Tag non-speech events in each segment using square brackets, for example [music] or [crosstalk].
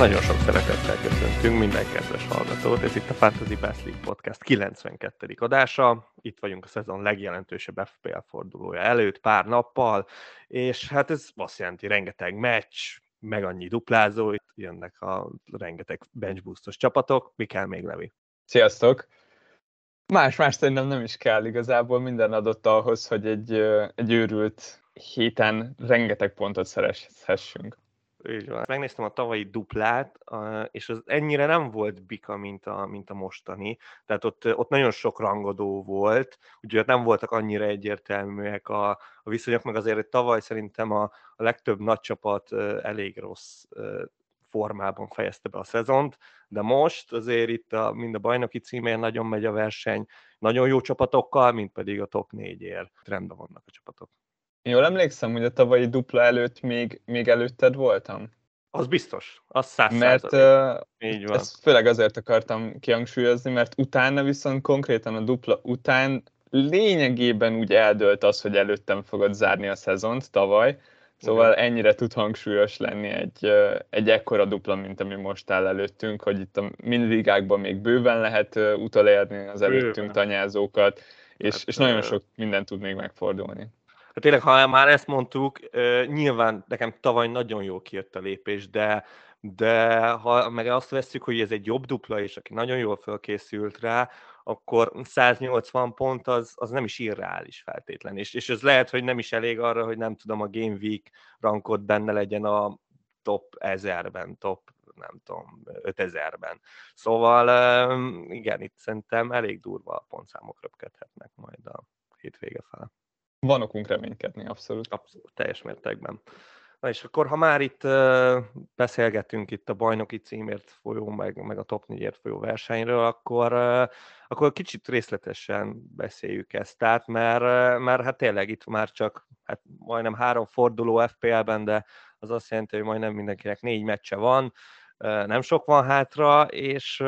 Nagyon sok szeretettel köszöntünk minden kedves hallgatót. Ez itt a Fantasy Best League Podcast 92. adása. Itt vagyunk a szezon legjelentősebb FPL fordulója előtt pár nappal, és hát ez azt jelenti, rengeteg meccs, meg annyi duplázó, itt jönnek a rengeteg bench boostos csapatok. Mi kell még, Levi? Sziasztok! Más, más szerintem nem is kell igazából, minden adott ahhoz, hogy egy, egy őrült héten rengeteg pontot szerezhessünk. Így van. Megnéztem a tavalyi duplát, és az ennyire nem volt bika, mint a, mint a mostani. Tehát ott, ott nagyon sok rangodó volt, úgyhogy nem voltak annyira egyértelműek a, a viszonyok, meg azért tavaly szerintem a, a legtöbb nagy csapat elég rossz formában fejezte be a szezont, de most azért itt a, mind a bajnoki címén nagyon megy a verseny, nagyon jó csapatokkal, mint pedig a top négyért rendben vannak a csapatok. Jól emlékszem, hogy a tavalyi dupla előtt még, még előtted voltam? Az biztos, az száz Mert uh, Így van. ezt főleg azért akartam kihangsúlyozni, mert utána viszont konkrétan a dupla után lényegében úgy eldölt az, hogy előttem fogod zárni a szezont tavaly, Szóval ennyire tud hangsúlyos lenni egy, egy ekkora dupla, mint ami most áll előttünk, hogy itt a mindligákban még bőven lehet utolérni az előttünk bőven. tanyázókat, és, hát, és nagyon sok minden tud még megfordulni. Hát tényleg, ha már ezt mondtuk, nyilván nekem tavaly nagyon jó kijött a lépés, de, de ha meg azt veszük, hogy ez egy jobb dupla, és aki nagyon jól fölkészült rá, akkor 180 pont az, az nem is irreális feltétlen. És, és ez lehet, hogy nem is elég arra, hogy nem tudom, a Game Week rankot benne legyen a top 1000-ben, top nem tudom, 5000-ben. Szóval igen, itt szerintem elég durva a pontszámok röpkedhetnek majd a hétvége felé. Van okunk reménykedni, abszolút. Abszolút, teljes mértékben. Na és akkor, ha már itt beszélgetünk itt a bajnoki címért folyó, meg, meg a top 4 folyó versenyről, akkor, akkor kicsit részletesen beszéljük ezt. Tehát, mert, mert hát tényleg itt már csak hát majdnem három forduló FPL-ben, de az azt jelenti, hogy majdnem mindenkinek négy meccse van, nem sok van hátra, és,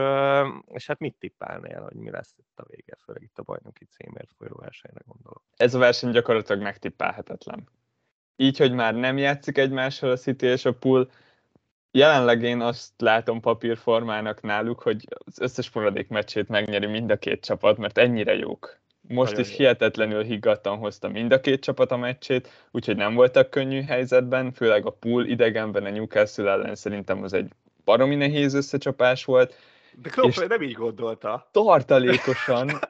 és hát mit tippelnél, hogy mi lesz itt a vége, főleg itt a bajnoki címért folyó versenyre gondolok. Ez a verseny gyakorlatilag megtippelhetetlen. Így, hogy már nem játszik egymással a City és a Pool, jelenleg én azt látom papírformának náluk, hogy az összes maradék meccsét megnyeri mind a két csapat, mert ennyire jók. Most Nagyon is jó. hihetetlenül higgadtan hozta mind a két csapat a meccsét, úgyhogy nem voltak könnyű helyzetben, főleg a pool idegenben a Newcastle ellen szerintem az egy baromi nehéz összecsapás volt. De Klopp nem így gondolta. Tartalékosan [laughs]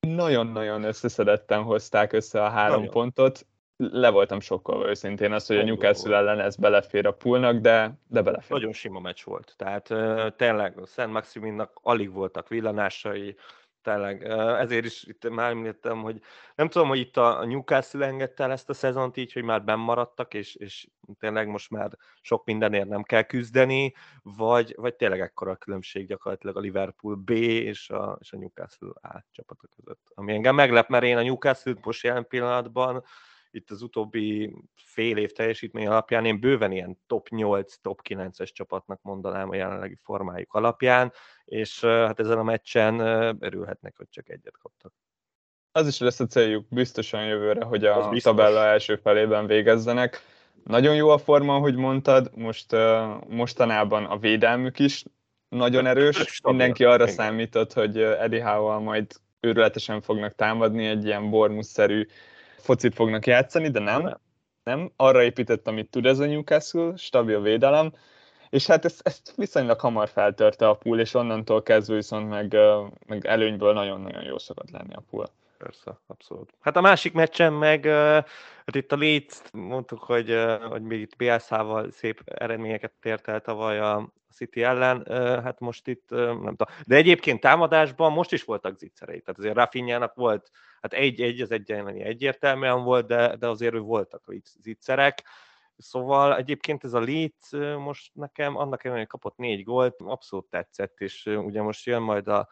nagyon-nagyon összeszedetten hozták össze a három nagyon. pontot. Le voltam sokkolva őszintén az, hogy a Newcastle ellen ez belefér a poolnak, de, de belefér. Nagyon sima meccs volt. Tehát tényleg Szent Maximinnak alig voltak villanásai, tényleg. Ezért is itt már említettem, hogy nem tudom, hogy itt a Newcastle engedte el ezt a szezont így, hogy már bennmaradtak, és, és tényleg most már sok mindenért nem kell küzdeni, vagy, vagy tényleg ekkora a különbség gyakorlatilag a Liverpool B és a, és a Newcastle A csapatok között. Ami engem meglep, mert én a Newcastle-t most jelen pillanatban itt az utóbbi fél év teljesítmény alapján én bőven ilyen top 8, top 9-es csapatnak mondanám a jelenlegi formájuk alapján, és hát ezen a meccsen örülhetnek, hogy csak egyet kaptak. Az is lesz a céljuk biztosan jövőre, hogy a tabella első felében végezzenek. Nagyon jó a forma, ahogy mondtad, most mostanában a védelmük is nagyon erős. Mindenki arra számított, hogy Eddie Howe majd őrületesen fognak támadni, egy ilyen bormuszerű focit fognak játszani, de nem. Nem, arra épített, amit tud ez a Newcastle, stabil védelem, és hát ezt, ezt viszonylag hamar feltörte a pool, és onnantól kezdve viszont meg, meg előnyből nagyon-nagyon jó szokott lenni a pool. Persze, abszolút. Hát a másik meccsen meg, hát itt a Leeds, mondtuk, hogy, hogy még itt Bielszával szép eredményeket ért el tavaly a City ellen, hát most itt nem tudom. De egyébként támadásban most is voltak zicserei, tehát azért Rafinhának volt, hát egy-egy az egyenleni egyértelműen volt, de, de azért voltak zicserek. Szóval egyébként ez a Leeds most nekem, annak ellenére, kapott négy gólt, abszolút tetszett, és ugye most jön majd a,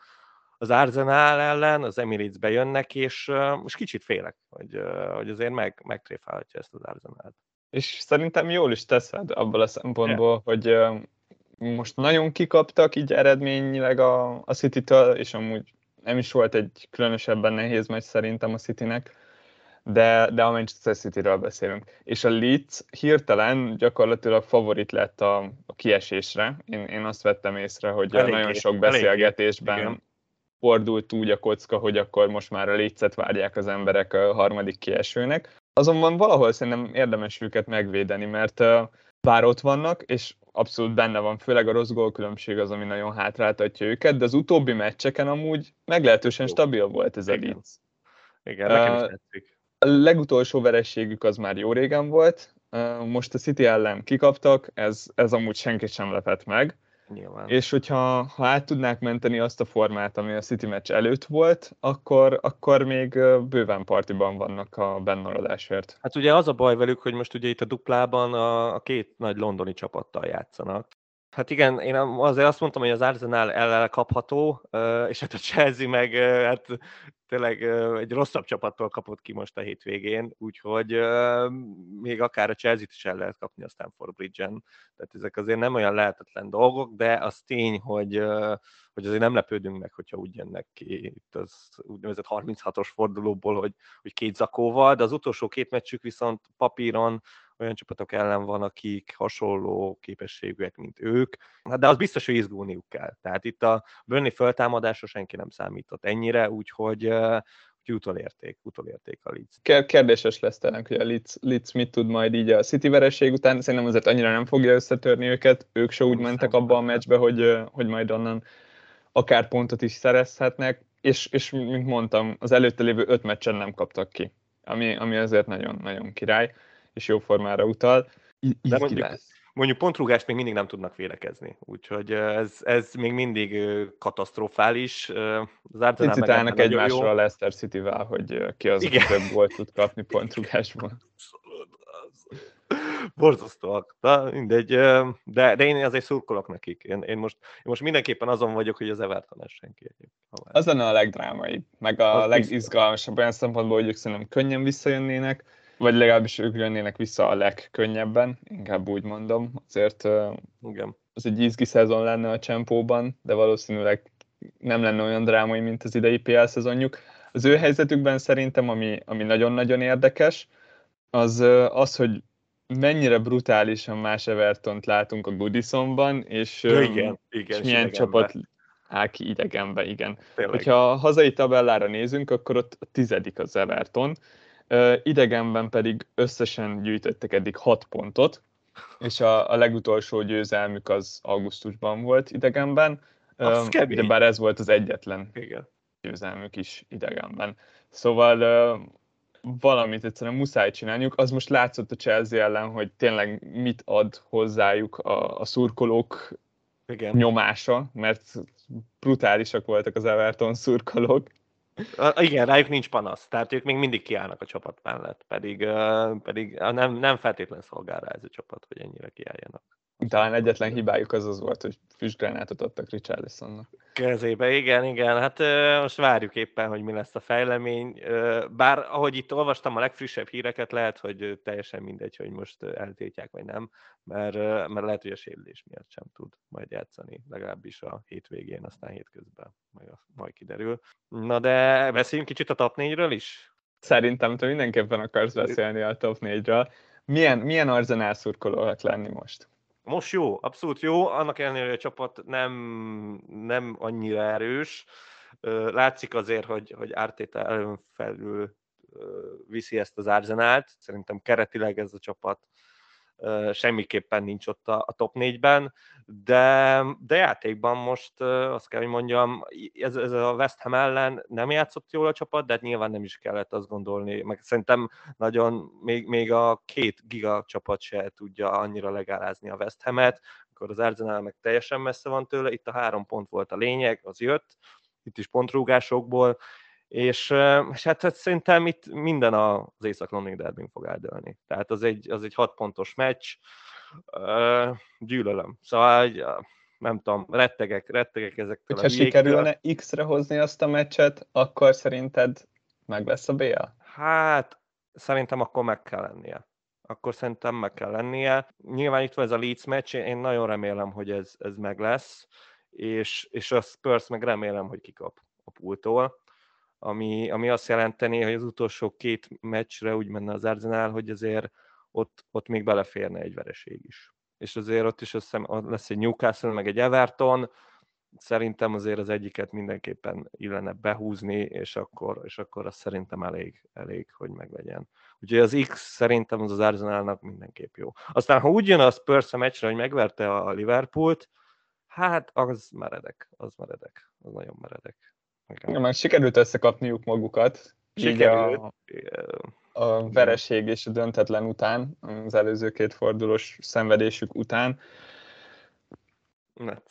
az Arsenal ellen, az Emirates-be jönnek, és most kicsit félek, hogy, hogy azért meg, megtréfálhatja ezt az Arsenal-t. És szerintem jól is teszed abból a szempontból, yeah. hogy most nagyon kikaptak így eredményileg a, a City-től, és amúgy nem is volt egy különösebben nehéz meccs szerintem a Citynek, de, de a Manchester City-ről beszélünk. És a Leeds hirtelen gyakorlatilag favorit lett a, a kiesésre. Én, én azt vettem észre, hogy eléggé, nagyon sok beszélgetésben eléggé, fordult úgy a kocka, hogy akkor most már a Leedset várják az emberek a harmadik kiesőnek. Azonban valahol szerintem érdemes őket megvédeni, mert bár ott vannak, és abszolút benne van, főleg a rossz gólkülönbség az, ami nagyon hátráltatja őket, de az utóbbi meccseken amúgy meglehetősen stabil volt ez a Leeds. Igen, nekem is tetszik. A legutolsó verességük az már jó régen volt, most a City ellen kikaptak, ez, ez amúgy senkit sem lepett meg. Nyilván. És hogyha ha át tudnák menteni azt a formát, ami a City meccs előtt volt, akkor, akkor még bőven partiban vannak a bennmaradásért. Hát ugye az a baj velük, hogy most ugye itt a duplában a, a két nagy londoni csapattal játszanak. Hát igen, én azért azt mondtam, hogy az Arsenal ellen kapható, és hát a Chelsea meg hát tényleg egy rosszabb csapattól kapott ki most a hétvégén, úgyhogy még akár a Chelsea-t is el lehet kapni a Stanford Bridge-en. Tehát ezek azért nem olyan lehetetlen dolgok, de az tény, hogy, hogy azért nem lepődünk meg, hogyha úgy jönnek ki itt az úgynevezett 36-os fordulóból, hogy, hogy két zakóval, de az utolsó két meccsük viszont papíron olyan csapatok ellen van, akik hasonló képességűek, mint ők, hát de az biztos, hogy izgulniuk kell. Tehát itt a Burnley föltámadásra senki nem számított ennyire, úgyhogy úgyhogy utolérték, utolérték a Leeds. Kérdéses lesz talán, hogy a Leeds, Leeds mit tud majd így a City vereség után, szerintem azért annyira nem fogja összetörni őket, ők se úgy mentek abba a meccsbe, hogy, hogy majd onnan akár pontot is szerezhetnek, és, és mint mondtam, az előtte lévő öt meccsen nem kaptak ki, ami, ami azért nagyon-nagyon király és jó formára utal. I- De mondjuk, lesz. mondjuk pontrúgást még mindig nem tudnak vélekezni, úgyhogy ez, ez még mindig katasztrofális. Az Picit állnak egymásra a Leicester City-vel, hogy ki az, Igen. több volt tud kapni pontrúgásban. [laughs] Borzasztóak. De mindegy, de, de én azért szurkolok nekik. Én, én, most, én most mindenképpen azon vagyok, hogy az Everton essen ki. Az lenne a legdrámai, meg a az legizgalmasabb olyan szempontból, hogy ők szerintem könnyen visszajönnének, vagy legalábbis ők jönnének vissza a legkönnyebben, inkább úgy mondom. Azért Igen. az egy izgi szezon lenne a csempóban, de valószínűleg nem lenne olyan drámai, mint az idei PL szezonjuk. Az ő helyzetükben szerintem, ami, ami nagyon-nagyon érdekes, az az, hogy mennyire brutálisan más Evertont látunk a Goodisonban, és, ja, igen, igen, és milyen csapat áll ki idegenbe, igen. Tényleg. Hogyha a hazai tabellára nézünk, akkor ott a tizedik az Everton, idegenben pedig összesen gyűjtöttek eddig 6 pontot, és a, a legutolsó győzelmük az augusztusban volt idegenben, az de bár ez volt az egyetlen Igen. győzelmük is idegenben. Szóval valamit egyszerűen muszáj csinálniuk. Az most látszott a Chelsea ellen, hogy tényleg mit ad hozzájuk a, a szurkolók Igen. nyomása, mert brutálisak voltak az Everton szurkolók. Igen, rájuk nincs panasz, tehát ők még mindig kiállnak a csapat mellett, pedig, pedig nem, nem feltétlenül szolgál rá ez a csapat, hogy ennyire kiálljanak. Talán egyetlen hibájuk az az volt, hogy füstgránátot adtak Richarlisonnak. Kezébe, igen, igen. Hát most várjuk éppen, hogy mi lesz a fejlemény. Bár ahogy itt olvastam a legfrissebb híreket, lehet, hogy teljesen mindegy, hogy most eltiltják vagy nem, mert, mert lehet, hogy a sérülés miatt sem tud majd játszani, legalábbis a hétvégén, aztán hétközben majd, majd kiderül. Na de beszéljünk kicsit a top 4-ről is? Szerintem te mindenképpen akarsz beszélni a top 4-ről. Milyen, milyen arzenál szurkolóak lenni most? Most jó, abszolút jó, annak ellenére, hogy a csapat nem, nem annyira erős. Látszik azért, hogy, hogy Ártéta felül viszi ezt az Arzenát. Szerintem keretileg ez a csapat semmiképpen nincs ott a, a top 4-ben, de, de játékban most azt kell, hogy mondjam, ez, ez a West Ham ellen nem játszott jól a csapat, de hát nyilván nem is kellett azt gondolni, meg szerintem nagyon még, még a két giga csapat se tudja annyira legálázni a West Ham-et, akkor az Arsenal meg teljesen messze van tőle, itt a három pont volt a lényeg, az jött, itt is pontrúgásokból, és, és hát, hát szerintem itt minden az Észak-Londoni derbin fog eldőlni. Tehát az egy, az egy hat pontos meccs, gyűlölöm. Szóval nem tudom, rettegek, rettegek ezektől Hogyha sikerülne X-re hozni azt a meccset, akkor szerinted meg lesz a BL? Hát, szerintem akkor meg kell lennie. Akkor szerintem meg kell lennie. Nyilván itt van ez a Leeds meccs, én nagyon remélem, hogy ez, ez meg lesz, és, és a Spurs meg remélem, hogy kikap a pultól ami, ami azt jelenteni, hogy az utolsó két meccsre úgy menne az Arsenal, hogy azért ott, ott még beleférne egy vereség is. És azért ott is össze, lesz egy Newcastle, meg egy Everton, szerintem azért az egyiket mindenképpen illene behúzni, és akkor, és akkor az szerintem elég, elég, hogy meglegyen. Úgyhogy az X szerintem az az Arsenalnak mindenképp jó. Aztán, ha úgy jön a Spurs a meccsre, hogy megverte a Liverpoolt, hát az meredek, az meredek, az nagyon meredek. Ja, már sikerült összekapniuk magukat. Sikerült. A, a vereség és a döntetlen után, az előző két fordulós szenvedésük után.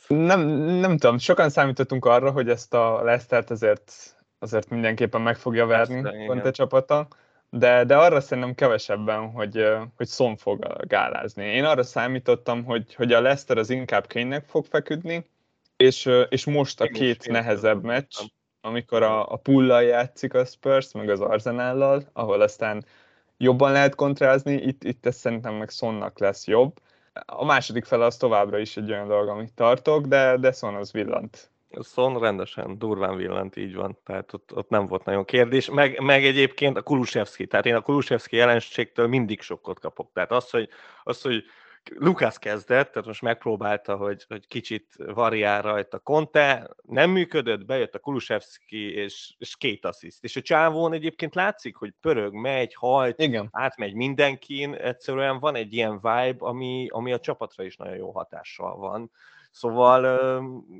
Nem, nem tudom, sokan számítottunk arra, hogy ezt a Leicester-t azért, azért mindenképpen meg fogja verni pont a csapata, de, de arra szerintem kevesebben, hogy, hogy Son fog gálázni. Én arra számítottam, hogy, hogy a Leicester az inkább kénynek fog feküdni, és, és most a két nehezebb meccs, amikor a, a pullal játszik a Spurs, meg az Arsenallal, ahol aztán jobban lehet kontrázni, itt, itt ez szerintem meg Sonnak lesz jobb. A második fele az továbbra is egy olyan dolog, amit tartok, de, de Son az villant. Son rendesen, durván villant, így van, tehát ott, ott nem volt nagyon kérdés, meg, meg egyébként a Kulusevski, tehát én a Kulusevski jelenségtől mindig sokkot kapok, tehát az, hogy, az, hogy Lukász kezdett, tehát most megpróbálta, hogy, hogy kicsit variál rajta Conte, nem működött, bejött a Kulusevski, és, és két assziszt. És a csávón egyébként látszik, hogy pörög, megy, hajt, Igen. átmegy mindenkin, egyszerűen van egy ilyen vibe, ami, ami a csapatra is nagyon jó hatással van. Szóval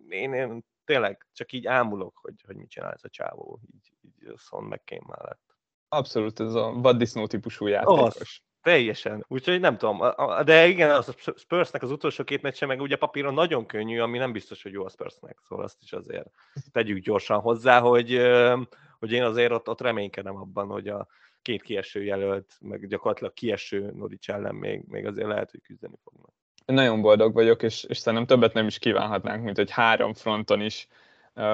én, én tényleg csak így ámulok, hogy, hogy mit csinál ez a csávó, így, így Son McCain mellett. Abszolút, ez a vaddisznó típusú játékos. Az, Teljesen. Úgyhogy nem tudom. De igen, az a Spursnek az utolsó két meccse, meg ugye papíron nagyon könnyű, ami nem biztos, hogy jó a Spursnek. Szóval azt is azért tegyük gyorsan hozzá, hogy, hogy én azért ott, ott reménykedem abban, hogy a két kieső jelölt, meg gyakorlatilag kieső Nodics ellen még, még azért lehet, hogy küzdeni fognak. Nagyon boldog vagyok, és, és szerintem többet nem is kívánhatnánk, mint hogy három fronton is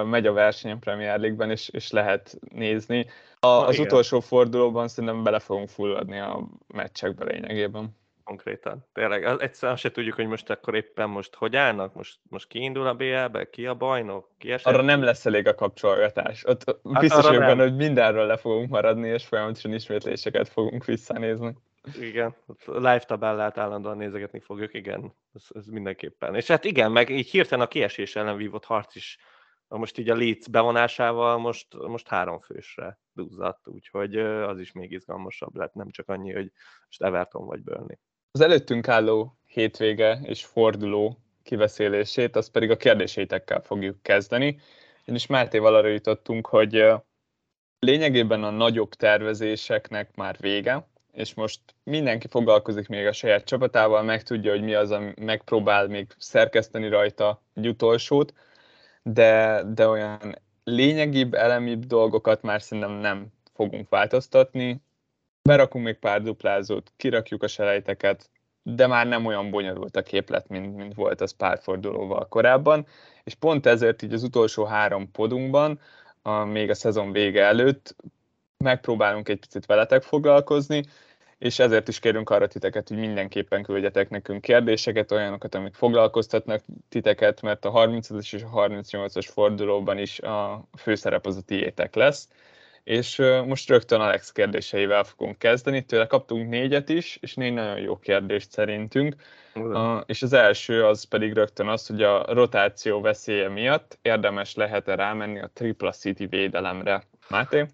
megy a verseny a Premier League-ben, és, és lehet nézni. A, az igen. utolsó fordulóban szerintem bele fogunk fulladni a meccsekbe lényegében. Konkrétan. Tényleg, egyszerűen se tudjuk, hogy most akkor éppen most hogy állnak, most, most ki indul a BL-be, ki a bajnok, ki eset? Arra nem lesz elég a kapcsolgatás. Ott hát biztos vagyok benne, hogy mindenről le fogunk maradni, és folyamatosan ismétléseket fogunk visszanézni. Igen, a live tabellát állandóan nézegetni fogjuk, igen, ez, ez mindenképpen. És hát igen, meg így hirtelen a kiesés ellen vívott harc is most így a Leeds bevonásával most, most három fősre duzzadt, úgyhogy az is még izgalmasabb lett, nem csak annyi, hogy most Everton vagy Burnley. Az előttünk álló hétvége és forduló kiveszélését, azt pedig a kérdéseitekkel fogjuk kezdeni. Én is Mátéval arra jutottunk, hogy lényegében a nagyobb tervezéseknek már vége, és most mindenki foglalkozik még a saját csapatával, meg tudja, hogy mi az, ami megpróbál még szerkeszteni rajta egy utolsót, de, de olyan lényegibb, elemibb dolgokat már szerintem nem fogunk változtatni. Berakunk még pár duplázót, kirakjuk a selejteket, de már nem olyan bonyolult a képlet, mint, mint volt az pár fordulóval korábban, és pont ezért így az utolsó három podunkban, a, még a szezon vége előtt megpróbálunk egy picit veletek foglalkozni, és ezért is kérünk arra titeket, hogy mindenképpen küldjetek nekünk kérdéseket, olyanokat, amik foglalkoztatnak titeket, mert a 30-as és a 38-as fordulóban is a főszerep az a tiétek lesz. És most rögtön Alex kérdéseivel fogunk kezdeni, tőle kaptunk négyet is, és négy nagyon jó kérdést szerintünk. Uh, és az első az pedig rögtön az, hogy a rotáció veszélye miatt érdemes lehet-e rámenni a Tripla City védelemre. Máté?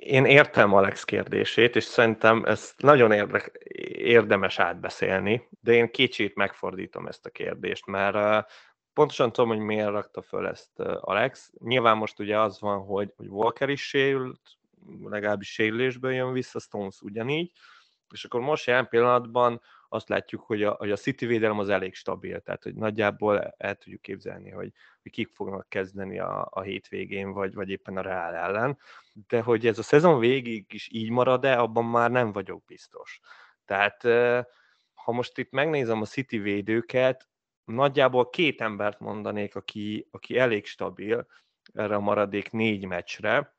Én értem Alex kérdését, és szerintem ezt nagyon érdek, érdemes átbeszélni, de én kicsit megfordítom ezt a kérdést, mert pontosan tudom, hogy miért rakta föl ezt Alex. Nyilván most ugye az van, hogy, hogy Walker is sérült, legalábbis sérülésből jön vissza, Stones ugyanígy, és akkor most jelen pillanatban azt látjuk, hogy a, hogy a City védelem az elég stabil, tehát hogy nagyjából el tudjuk képzelni, hogy, hogy kik fognak kezdeni a, a hétvégén, vagy, vagy éppen a Real ellen, de hogy ez a szezon végig is így marad-e, abban már nem vagyok biztos. Tehát ha most itt megnézem a City védőket, nagyjából két embert mondanék, aki, aki elég stabil erre a maradék négy meccsre,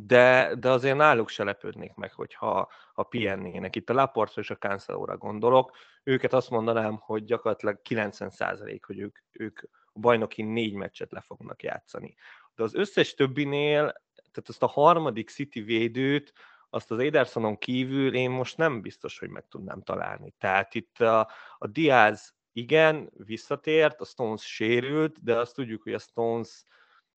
de, de azért náluk se lepődnék meg, hogyha ha pihennének. Itt a Laportra és a Cancelóra gondolok, őket azt mondanám, hogy gyakorlatilag 90% hogy ők, ők a bajnoki négy meccset le fognak játszani. De az összes többinél Tehát azt a harmadik City védőt, azt az Edersonon kívül én most nem biztos, hogy meg tudnám találni. Tehát itt a, a Diaz igen, visszatért, a Stones sérült, de azt tudjuk, hogy a Stones,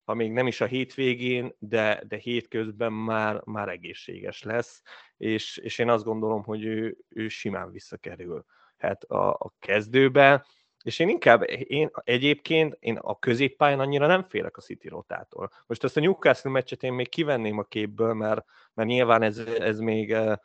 ha még nem is a hétvégén, de, de hétközben már, már egészséges lesz, és, és én azt gondolom, hogy ő, ő simán visszakerül hát a, a kezdőbe, és én inkább, én egyébként én a középpályán annyira nem félek a City rotától. Most ezt a Newcastle meccset én még kivenném a képből, mert, mert nyilván ez, ez még eh,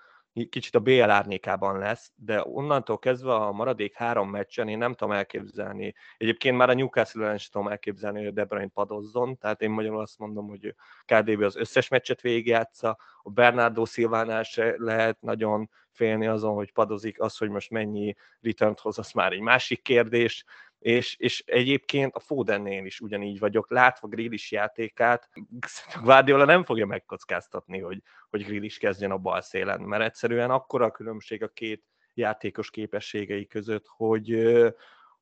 kicsit a BL árnyékában lesz, de onnantól kezdve a maradék három meccsen én nem tudom elképzelni. Egyébként már a Newcastle ellen sem tudom elképzelni, hogy a De Bruyne padozzon, tehát én magyarul azt mondom, hogy KDB az összes meccset végigjátsza, a Bernardo Silvánál se lehet nagyon félni azon, hogy padozik, az, hogy most mennyi return hoz, az már egy másik kérdés, és, és egyébként a Fodennél is ugyanígy vagyok, látva Grillis játékát, [laughs] Guardiola nem fogja megkockáztatni, hogy, hogy Grillis kezdjen a bal szélen, mert egyszerűen akkora a különbség a két játékos képességei között, hogy,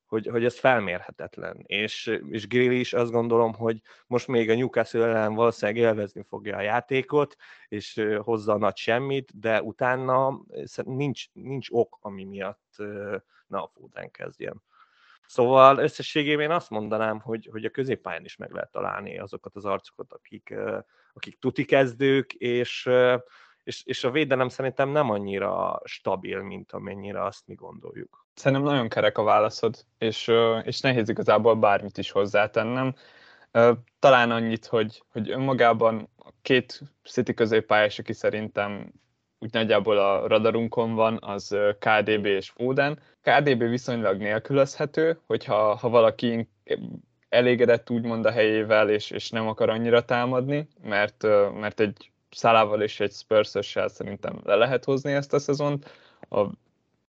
hogy, hogy ez felmérhetetlen. És, és Grillis azt gondolom, hogy most még a Newcastle ellen valószínűleg élvezni fogja a játékot, és hozza a nagy semmit, de utána nincs, nincs ok, ami miatt na a Foden kezdjen. Szóval összességében én azt mondanám, hogy, hogy a középpályán is meg lehet találni azokat az arcokat, akik, akik tuti kezdők, és, és, és a védelem szerintem nem annyira stabil, mint amennyire azt mi gondoljuk. Szerintem nagyon kerek a válaszod, és, és nehéz igazából bármit is hozzátennem. Talán annyit, hogy, hogy önmagában a két City középpályás, aki szerintem úgy nagyjából a radarunkon van, az KDB és Foden. KDB viszonylag nélkülözhető, hogyha ha valaki elégedett úgymond a helyével, és, és nem akar annyira támadni, mert, mert egy Szálával és egy spurs szerintem le lehet hozni ezt a szezont. A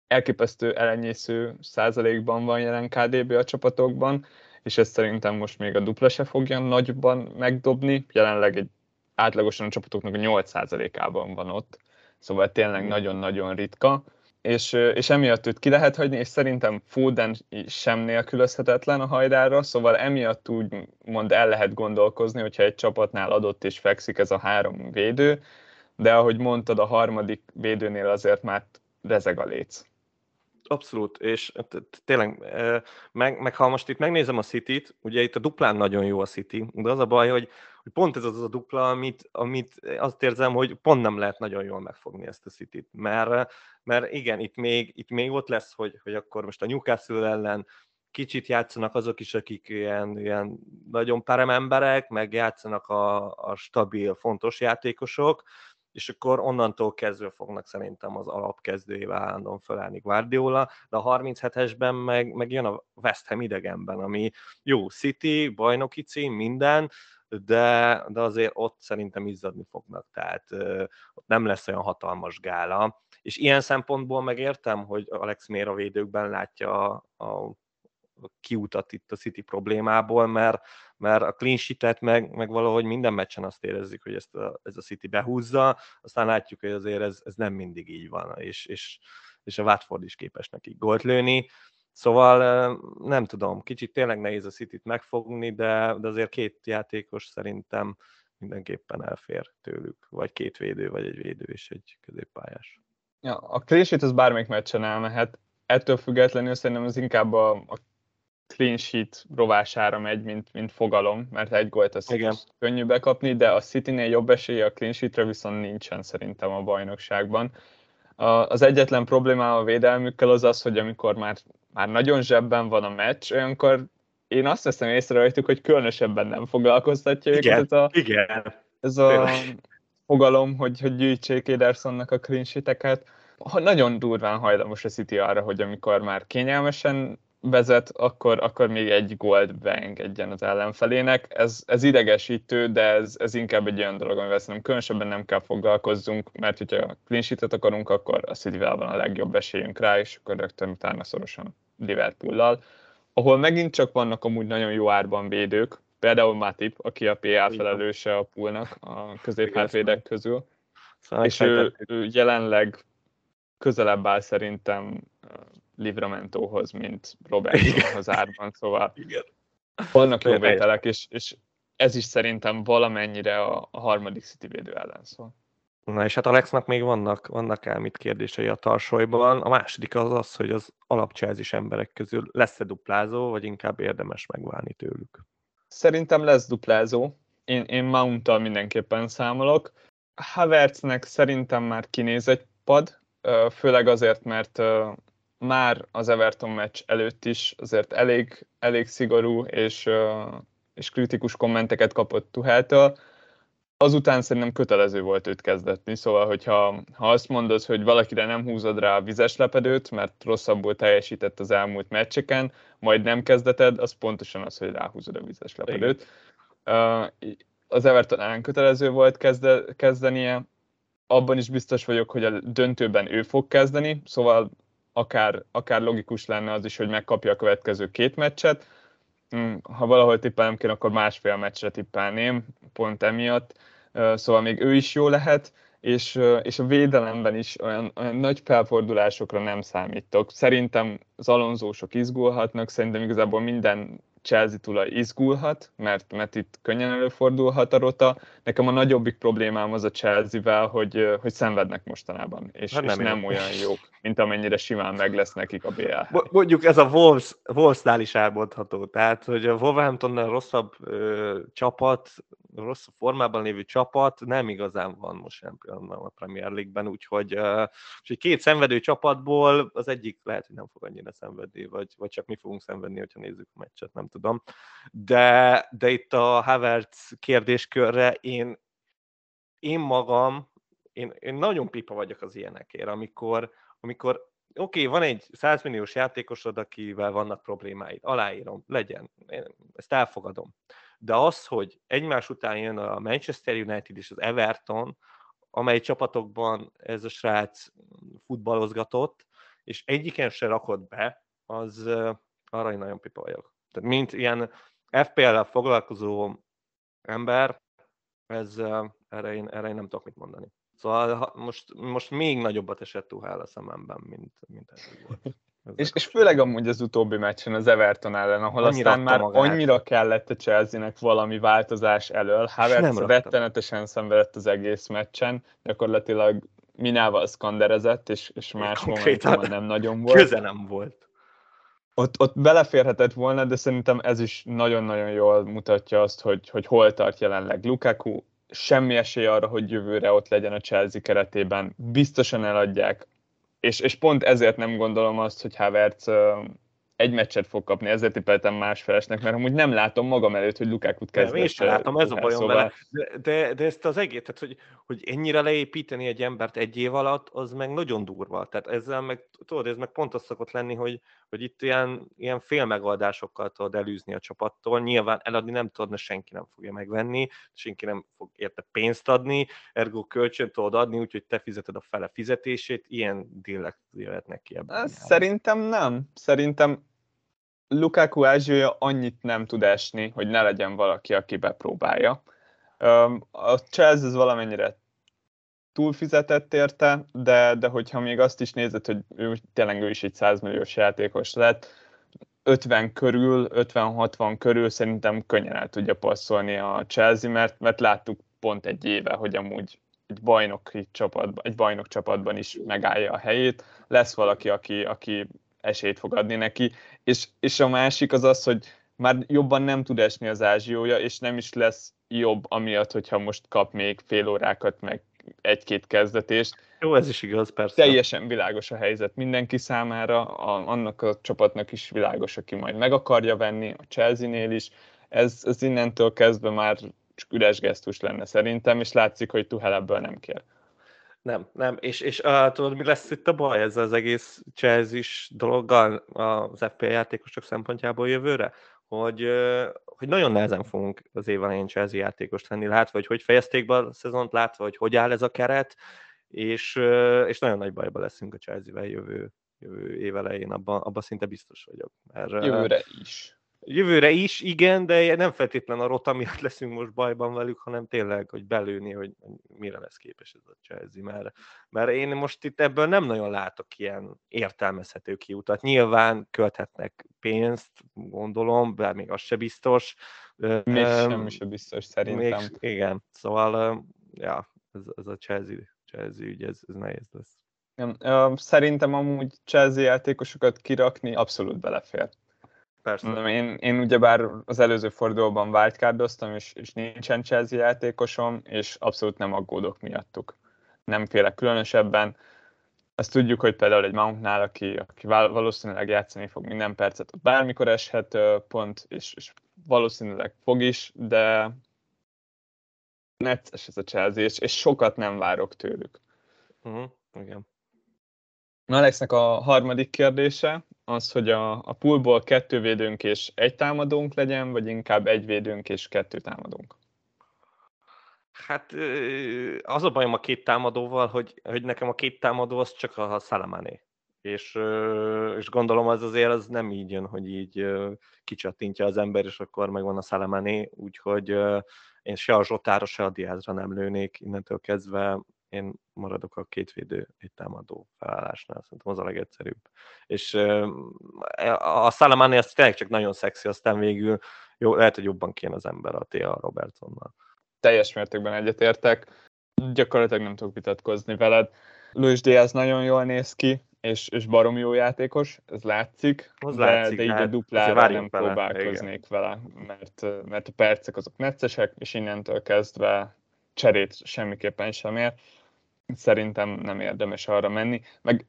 elképesztő elenyésző százalékban van jelen KDB a csapatokban, és ezt szerintem most még a dupla se fogja nagyban megdobni. Jelenleg egy átlagosan a csapatoknak a 8%-ában van ott szóval tényleg nagyon-nagyon ritka, és, és emiatt őt ki lehet hagyni, és szerintem Foden sem nélkülözhetetlen a hajdára, szóval emiatt úgy mond el lehet gondolkozni, hogyha egy csapatnál adott és fekszik ez a három védő, de ahogy mondtad, a harmadik védőnél azért már rezeg a léc. Abszolút, és tényleg, meg, meg ha most itt megnézem a City-t, ugye itt a duplán nagyon jó a City, de az a baj, hogy, hogy pont ez az a dupla, amit, amit azt érzem, hogy pont nem lehet nagyon jól megfogni ezt a City-t, mert, mert igen, itt még, itt még ott lesz, hogy, hogy akkor most a Newcastle ellen kicsit játszanak azok is, akik ilyen, ilyen nagyon perem emberek, meg játszanak a, a stabil, fontos játékosok, és akkor onnantól kezdve fognak szerintem az alapkezdőjével állandóan felállni Guardiola, de a 37-esben meg, meg jön a West Ham idegenben, ami jó, City, bajnoki cím, minden, de, de azért ott szerintem izzadni fognak, tehát uh, ott nem lesz olyan hatalmas gála, és ilyen szempontból megértem, hogy Alex Mér a védőkben látja a, a kiutat itt a City problémából, mert, mert a clean sheet meg, meg valahogy minden meccsen azt érezzük, hogy ezt a, ez a City behúzza, aztán látjuk, hogy azért ez, ez nem mindig így van, és, és, és a Watford is képes neki gólt lőni, Szóval nem tudom, kicsit tényleg nehéz a City-t megfogni, de, de azért két játékos szerintem mindenképpen elfér tőlük, vagy két védő, vagy egy védő és egy középpályás. Ja, a clean sheet az bármelyik meccsen elmehet, ettől függetlenül szerintem az inkább a, a clean sheet rovására megy, mint, mint fogalom, mert egy gólt az Igen. könnyű bekapni, de a City-nél jobb esélye a clean sheetre viszont nincsen szerintem a bajnokságban. Az egyetlen probléma a védelmükkel az az, hogy amikor már, már nagyon zsebben van a meccs, olyankor én azt veszem észre rajtuk, hogy különösebben nem foglalkoztatja őket igen, ez a, igen. ez a fogalom, hogy, hogy gyűjtsék Edersonnak a clean sheet-eket. Nagyon durván hajlamos a City arra, hogy amikor már kényelmesen vezet, akkor, akkor még egy gólt beengedjen az ellenfelének. Ez, ez idegesítő, de ez, ez inkább egy olyan dolog, amivel szerintem különösebben nem kell foglalkozzunk, mert hogyha clean sheet akarunk, akkor a city van a legjobb esélyünk rá, és akkor rögtön utána szorosan Liverpool-lal. Ahol megint csak vannak amúgy nagyon jó árban védők, például Matip, aki a PA felelőse a poolnak a középhátvédek közül, szóval és ő, ő jelenleg közelebb áll szerintem Livramentóhoz, mint Robertsonhoz árban, szóval Igen. vannak jó vételek, és, és ez is szerintem valamennyire a, a harmadik City védő ellen szól. Na és hát Alexnak még vannak, vannak el mit kérdései a tarsolyban. A második az az, hogy az alapcselzis emberek közül lesz-e duplázó, vagy inkább érdemes megválni tőlük? Szerintem lesz duplázó. Én, én Mount-tal mindenképpen számolok. Havertznek szerintem már kinéz egy pad, főleg azért, mert már az Everton meccs előtt is azért elég, elég szigorú és, és kritikus kommenteket kapott Tuheltől. Azután szerintem kötelező volt őt kezdetni, szóval hogyha ha azt mondod, hogy valakire nem húzod rá a vizes lepedőt, mert rosszabbul teljesített az elmúlt meccseken, majd nem kezdeted, az pontosan az, hogy ráhúzod a vizes lepedőt. Igen. Az Everton ellen kötelező volt kezde, kezdenie, abban is biztos vagyok, hogy a döntőben ő fog kezdeni, szóval akár, akár logikus lenne az is, hogy megkapja a következő két meccset. Mm, ha valahol tippelnem kéne, akkor másfél meccsre tippelném, pont emiatt. Szóval még ő is jó lehet, és, és a védelemben is olyan, olyan nagy felfordulásokra nem számítok. Szerintem az alonzósok izgulhatnak, szerintem igazából minden Chelsea tulaj izgulhat, mert, mert itt könnyen előfordulhat a rota. Nekem a nagyobbik problémám az a Chelsea-vel, hogy, hogy szenvednek mostanában, és, hát nem, és nem olyan jók, mint amennyire simán meg lesz nekik a BL. Mondjuk ez a Wolves, Wolvesnál is elmondható, tehát hogy a Wolverhamptonnál rosszabb ö, csapat, rossz formában lévő csapat nem igazán van most sem a Premier League-ben, úgyhogy, uh, úgyhogy két szenvedő csapatból az egyik lehet, hogy nem fog annyira szenvedni, vagy, vagy csak mi fogunk szenvedni, hogyha nézzük a meccset, nem tudom. De, de itt a Havertz kérdéskörre én, én magam, én, én nagyon pipa vagyok az ilyenekért, amikor, amikor oké, okay, van egy 100 milliós játékosod, akivel vannak problémáid, aláírom, legyen, én ezt elfogadom de az, hogy egymás után jön a Manchester United és az Everton, amely csapatokban ez a srác futballozgatott, és egyiken se rakott be, az arra én nagyon pipa vagyok. Tehát mint ilyen FPL-rel foglalkozó ember, ez, erre, én, erre én nem tudok mit mondani. Szóval most, most még nagyobbat esett Tuhál a szememben, mint, mint ez volt. [laughs] És, és főleg amúgy az utóbbi meccsen az Everton ellen, ahol annyira aztán már magát. annyira kellett a Chelsea-nek valami változás elől. Havertz rettenetesen szenvedett az egész meccsen, gyakorlatilag Minával szkanderezett, és, és más momentumban nem nagyon [laughs] volt. Köze nem volt. Ott, ott beleférhetett volna, de szerintem ez is nagyon-nagyon jól mutatja azt, hogy, hogy hol tart jelenleg Lukaku. Semmi esély arra, hogy jövőre ott legyen a Chelsea keretében. Biztosan eladják és, és pont ezért nem gondolom azt, hogy Havertz egy meccset fog kapni, ezért tippeltem másfelesnek, mert amúgy nem látom magam előtt, hogy Lukákut kezdve. Én sem látom, ez a bajom szóval... vele. De, de, ezt az egész, tehát hogy, hogy ennyire leépíteni egy embert egy év alatt, az meg nagyon durva. Tehát ezzel meg, tudod, ez meg pont az szokott lenni, hogy, hogy itt ilyen, ilyen félmegoldásokkal tudod elűzni a csapattól. Nyilván eladni nem tudod, mert senki nem fogja megvenni, senki nem fog érte pénzt adni, ergo kölcsön tudod adni, úgyhogy te fizeted a fele fizetését, ilyen dillek jöhetnek ki ebben. Szerintem nem. Szerintem Lukaku ázsiója annyit nem tud esni, hogy ne legyen valaki, aki bepróbálja. A Chelsea valamennyire túlfizetett érte, de, de hogyha még azt is nézed, hogy ő tényleg ő is egy 100 milliós játékos lett, 50 körül, 50-60 körül szerintem könnyen el tudja passzolni a Chelsea, mert, mert láttuk pont egy éve, hogy amúgy egy bajnoki csapatban, egy bajnok csapatban is megállja a helyét. Lesz valaki, aki, aki esélyt fog adni neki, és, és a másik az az, hogy már jobban nem tud esni az ázsiója, és nem is lesz jobb amiatt, hogyha most kap még fél órákat, meg egy-két kezdetést. Jó, ez is igaz, persze. Teljesen világos a helyzet mindenki számára, a, annak a csapatnak is világos, aki majd meg akarja venni, a Chelsea-nél is. Ez, ez innentől kezdve már csak üres gesztus lenne szerintem, és látszik, hogy Tuhel ebből nem kér. Nem, nem, és, és uh, tudod, mi lesz itt a baj ezzel az egész chelsea dologgal az FPL játékosok szempontjából jövőre? Hogy, uh, hogy nagyon nehezen fogunk az év elején Chelsea játékost venni, látva, hogy hogy fejezték be a szezont, látva, hogy hogy áll ez a keret, és, uh, és nagyon nagy bajba leszünk a Chelsea-vel jövő, jövő év elején, abban, abban szinte biztos vagyok. Mert, Jövőre is. Jövőre is, igen, de nem feltétlen a rota miatt leszünk most bajban velük, hanem tényleg, hogy belőni, hogy mire lesz képes ez a Chelsea, mert, mert én most itt ebből nem nagyon látok ilyen értelmezhető kiutat. Nyilván költhetnek pénzt, gondolom, bár még az se biztos, Még um, semmi sem biztos szerintem. Még, igen, szóval ja, ez, ez a Chelsea, Chelsea ügy, ez, ez nehéz lesz. Nem, szerintem amúgy Chelsea játékosokat kirakni abszolút belefér. Persze. Én, én ugyebár az előző fordulóban wildcardoztam, és, és nincsen Chelsea játékosom, és abszolút nem aggódok miattuk. Nem félek különösebben. Azt tudjuk, hogy például egy Mountnál, aki, aki valószínűleg játszani fog minden percet, bármikor eshet pont, és, és valószínűleg fog is, de necces ez a Chelsea, és, és sokat nem várok tőlük. Uh-huh, igen. Alexnek a harmadik kérdése az, hogy a, a poolból kettő védőnk és egy támadónk legyen, vagy inkább egy védőnk és kettő támadónk? Hát az a bajom a két támadóval, hogy, hogy nekem a két támadó az csak a Salamané. És, és gondolom az azért az nem így jön, hogy így kicsattintja az ember, és akkor megvan a Salamané, úgyhogy én se a Zsotára, se a Diázra nem lőnék, innentől kezdve én maradok a két védő, egy támadó felállásnál, szerintem az a legegyszerűbb. És a Salamani az tényleg csak nagyon szexi, aztán végül jó, lehet, hogy jobban kéne az ember a T.A. Robertsonnal. Teljes mértékben egyetértek, gyakorlatilag nem tudok vitatkozni veled. Luis Diaz nagyon jól néz ki, és, és barom jó játékos, ez látszik, az de, látszik, de így a hát duplára nem vele, próbálkoznék igen. vele, mert, mert a percek azok neccesek, és innentől kezdve cserét semmiképpen sem ér szerintem nem érdemes arra menni. Meg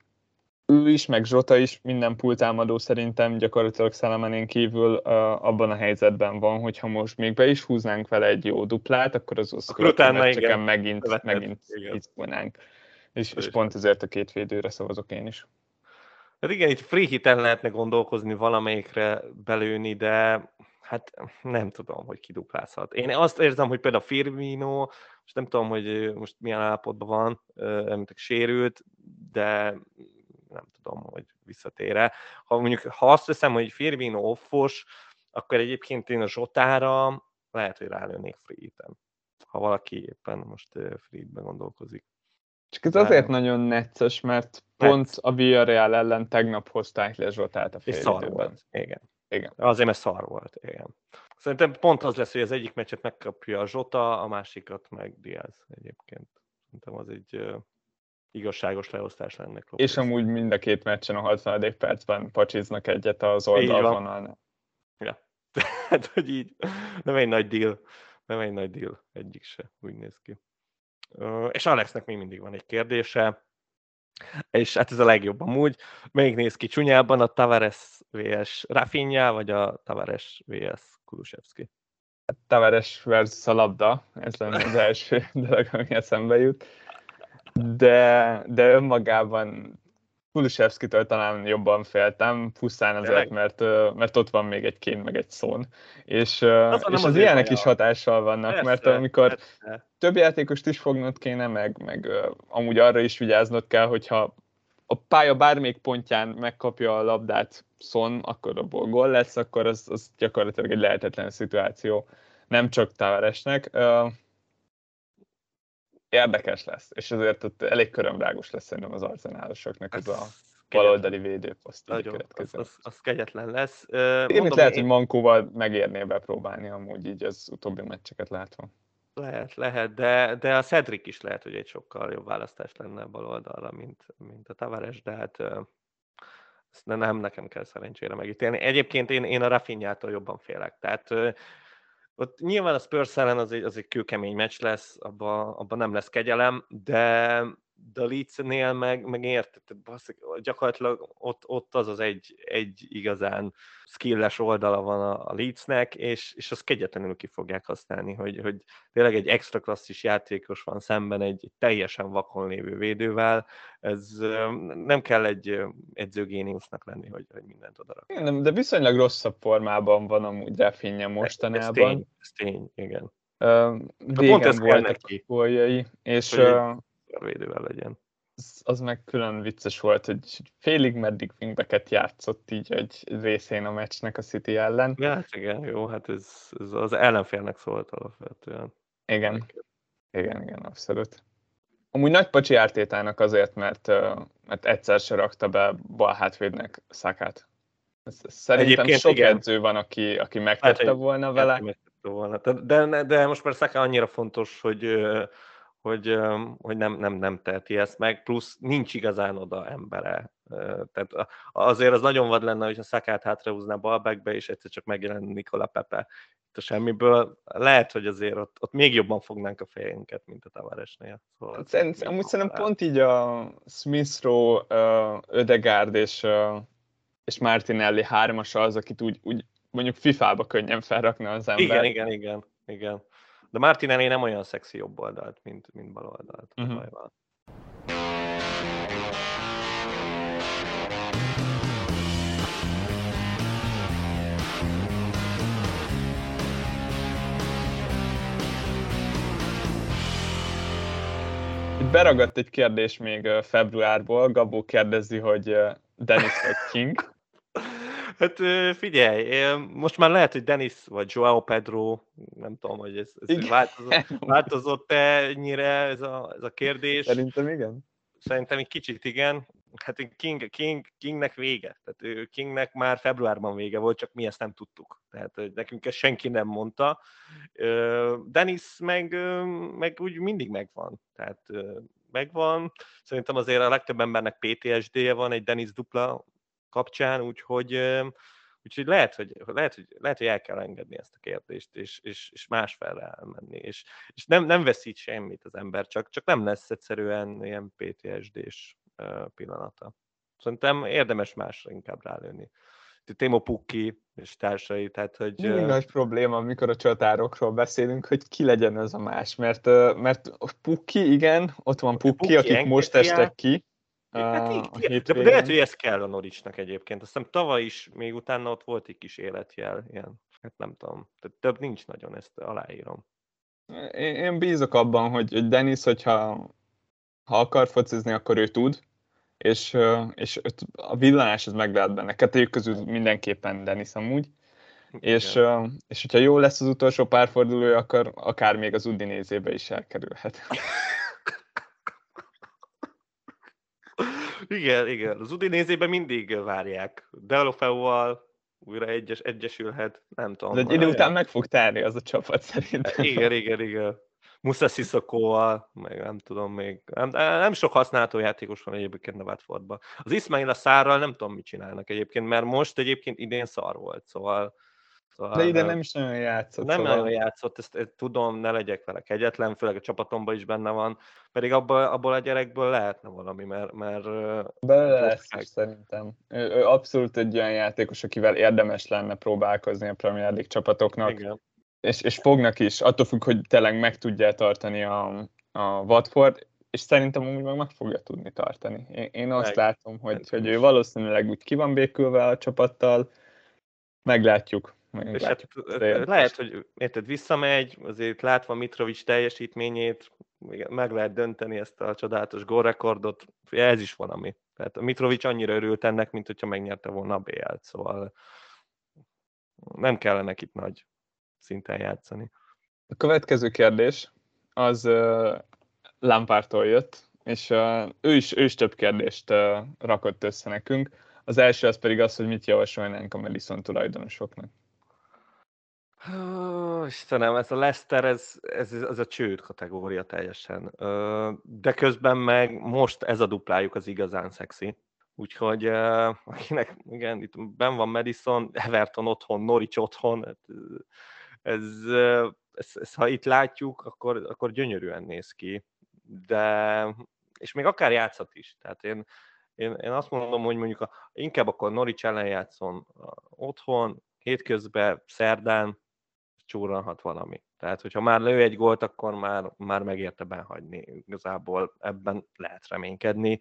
ő is, meg Zsota is, minden pultámadó szerintem gyakorlatilag Szelemenén kívül uh, abban a helyzetben van, hogyha most még be is húznánk vele egy jó duplát, akkor az igen. megint, megint izgulnánk. És, és pont ezért a két védőre szavazok én is. Hát igen, itt free hiten lehetne gondolkozni valamelyikre belőni, de hát nem tudom, hogy kiduplázhat. Én azt érzem, hogy például Firmino és nem tudom, hogy most milyen állapotban van, említek sérült, de nem tudom, hogy visszatére. Ha mondjuk, ha azt veszem, hogy Firmino offos, akkor egyébként én a Zsotára lehet, hogy rálőnék free ha valaki éppen most free-ben gondolkozik. Csak ez azért nagyon necces, mert pont a Villarreal ellen tegnap hozták le Zsotát a fél És szar volt, igen. Igen. Azért, mert szar volt, igen. Szerintem pont az lesz, hogy az egyik meccset megkapja a Zsota, a másikat meg Diaz egyébként. Szerintem az egy uh, igazságos leosztás lenne. És amúgy mind a két meccsen a 60. percben pacsiznak egyet az oldalvonalnál. Ja. [laughs] Tehát, hogy így nem egy nagy deal. Nem egy nagy deal. Egyik se. Úgy néz ki. Uh, és Alexnek még mindig van egy kérdése és hát ez a legjobb amúgy. Még néz ki csúnyában a Tavares vs. Rafinha, vagy a Tavares vs. Kulusevski? Hát Tavares versus a labda, ez lenne az első [laughs] dolog, ami eszembe jut. De, de önmagában Kulusevskitől talán jobban féltem, pusztán azért, mert, mert ott van még egy kén, meg egy szón. És, az, és az ilyenek is hatással vannak, persze, mert amikor persze. több játékost is fognod kéne, meg, meg amúgy arra is vigyáznod kell, hogyha a pálya bármelyik pontján megkapja a labdát Son, akkor abból gól lesz, akkor az, az gyakorlatilag egy lehetetlen szituáció, nem csak Tavaresnek. Érdekes lesz, és ezért ott elég körömrágos lesz szerintem az arzenálosoknak ez a baloldali védőposzt. Nagyon, az, az, az kegyetlen lesz. Én mit lehet, én... hogy Mankóval megérné bepróbálni amúgy így az utóbbi meccseket látva. Lehet, lehet, de, de a Cedric is lehet, hogy egy sokkal jobb választás lenne a bal oldalra, mint, mint a Tavares, de hát ezt nem nekem kell szerencsére megítélni. Egyébként én, én a Rafinhától jobban félek, tehát ott nyilván a Spurs ellen az egy, az egy kőkemény meccs lesz, abban abba nem lesz kegyelem, de de a Leeds-nél meg, meg érted, gyakorlatilag ott, ott az az egy, egy igazán skilles oldala van a, a Leedsnek, és, és azt kegyetlenül ki fogják használni, hogy, hogy tényleg egy extra klasszis játékos van szemben egy, egy teljesen vakon lévő védővel, ez nem kell egy edzőgéniusznak lenni, hogy, hogy mindent odarak. De viszonylag rosszabb formában van amúgy Rafinha mostanában. Ez tény, ez tény igen. Uh, régen voltak góljai, és uh, védővel legyen. Az, meg külön vicces volt, hogy félig meddig wingbeket játszott így egy részén a meccsnek a City ellen. Ja, hát igen, jó, hát ez, ez az ellenfélnek szólt alapvetően. Igen, igen, igen, abszolút. Amúgy nagy pacsi ártétának azért, mert, mert egyszer se rakta be bal hátvédnek szakát. Szerintem Egyébként sok igen. edző van, aki, aki megtette hát, volna vele. volna. De, de, de most már Saka annyira fontos, hogy, hogy, hogy nem, nem, nem teheti ezt meg, plusz nincs igazán oda embere. Tehát azért az nagyon vad lenne, hogy a Szakát hátrahúzná balbackbe, és egyszer csak megjelenne Nikola Pepe itt a semmiből. Lehet, hogy azért ott, ott még jobban fognánk a fejünket, mint a Tavaresnél. Szóval hát Szerint, amúgy szerintem pont így a Smith Rowe, uh, Ödegárd és, és Martinelli hármasa az, akit úgy, úgy mondjuk FIFA-ba könnyen felrakna az ember. Igen, igen, igen. igen. De Martinelli nem olyan szexi jobb oldalt, mint, mint bal oldalt. Uh-huh. Itt beragadt egy kérdés még februárból. Gabó kérdezi, hogy Dennis vagy King. Hát figyelj, most már lehet, hogy Dennis vagy Joao Pedro, nem tudom, hogy ez, ez változott, [laughs] változott-e ennyire ez a, ez a kérdés. Szerintem igen. Szerintem egy kicsit igen. Hát King, King, Kingnek vége. Tehát ő Kingnek már februárban vége volt, csak mi ezt nem tudtuk. Tehát nekünk ezt senki nem mondta. Dennis meg, meg úgy mindig megvan. Tehát megvan. Szerintem azért a legtöbb embernek PTSD-je van egy Dennis dupla kapcsán, úgyhogy, úgyhogy lehet, hogy, lehet, hogy, lehet, hogy el kell engedni ezt a kérdést, és, és, és másfelre elmenni, és, és nem, nem veszít semmit az ember, csak, csak nem lesz egyszerűen ilyen PTSD-s pillanata. Szerintem érdemes másra inkább rálőni. Timo Pukki és társai, tehát hogy... Mindig nagy probléma, amikor a csatárokról beszélünk, hogy ki legyen ez a más, mert, mert Pukki, igen, ott van Pukki, Pukki akik most estek ki, Hát így, de, de lehet, hogy ez kell a Noricsnak egyébként. Azt hiszem tavaly is, még utána ott volt egy kis életjel, ilyen, hát nem tudom, tehát több nincs nagyon, ezt aláírom. Én, én bízok abban, hogy, hogy Dennis, hogyha ha akar focizni, akkor ő tud, és, és a villanás az meg lehet benne. Kettőjük közül mindenképpen Dennis amúgy. És, és hogyha jó lesz az utolsó párfordulója, akkor akár még az Udinézébe is elkerülhet. [laughs] igen, igen. Az Udinézében mindig várják. Delofeuval újra egyes, egyesülhet, nem tudom. De egy idő után meg fog tárni az a csapat szerintem. Igen, igen, igen. Musa Sissokóval, meg nem tudom még, nem, nem sok használható játékos van egyébként a Watfordban. Az Ismail a szárral nem tudom, mit csinálnak egyébként, mert most egyébként idén szar volt, szóval Szóval, De ide nem is nagyon játszott. Nem szóval... nagyon játszott, ezt, ezt tudom, ne legyek vele kegyetlen, főleg a csapatomban is benne van, pedig abból, abból a gyerekből lehetne valami, mert... mert Bele lesz is, szerintem. Ő, ő abszolút egy olyan játékos, akivel érdemes lenne próbálkozni a Premier League csapatoknak. Igen. És, és fognak is, attól függ, hogy tényleg meg tudja tartani a, a Watford, és szerintem úgy meg meg fogja tudni tartani. Én, én azt meg. látom, hogy, hogy ő valószínűleg úgy ki van békülve a csapattal, meglátjuk. És hát, lehet, hogy érted, visszamegy, azért látva Mitrovic teljesítményét, meg lehet dönteni ezt a csodálatos gólrekordot, ez is valami. Tehát a Mitrovic annyira örült ennek, mint hogyha megnyerte volna a BL-t, szóval nem kellene itt nagy szinten játszani. A következő kérdés az uh, Lampártól jött, és uh, ő, is, ő is több kérdést uh, rakott össze nekünk. Az első az pedig az, hogy mit javasolnánk a Madison tulajdonosoknak. Istenem, ez a Lester, ez, ez, ez a csőd kategória teljesen. De közben meg most ez a duplájuk az igazán szexi. Úgyhogy akinek, igen, itt ben van Madison, Everton otthon, Norwich otthon, hát, ez, ez, ez, ha itt látjuk, akkor, akkor gyönyörűen néz ki. De, és még akár játszhat is. Tehát én, én, én azt mondom, hogy mondjuk a, inkább akkor Norwich ellen játszon otthon, hétközben, szerdán, csúranhat valami. Tehát, hogyha már lő egy gólt, akkor már, már megérte benhagyni. Igazából ebben lehet reménykedni,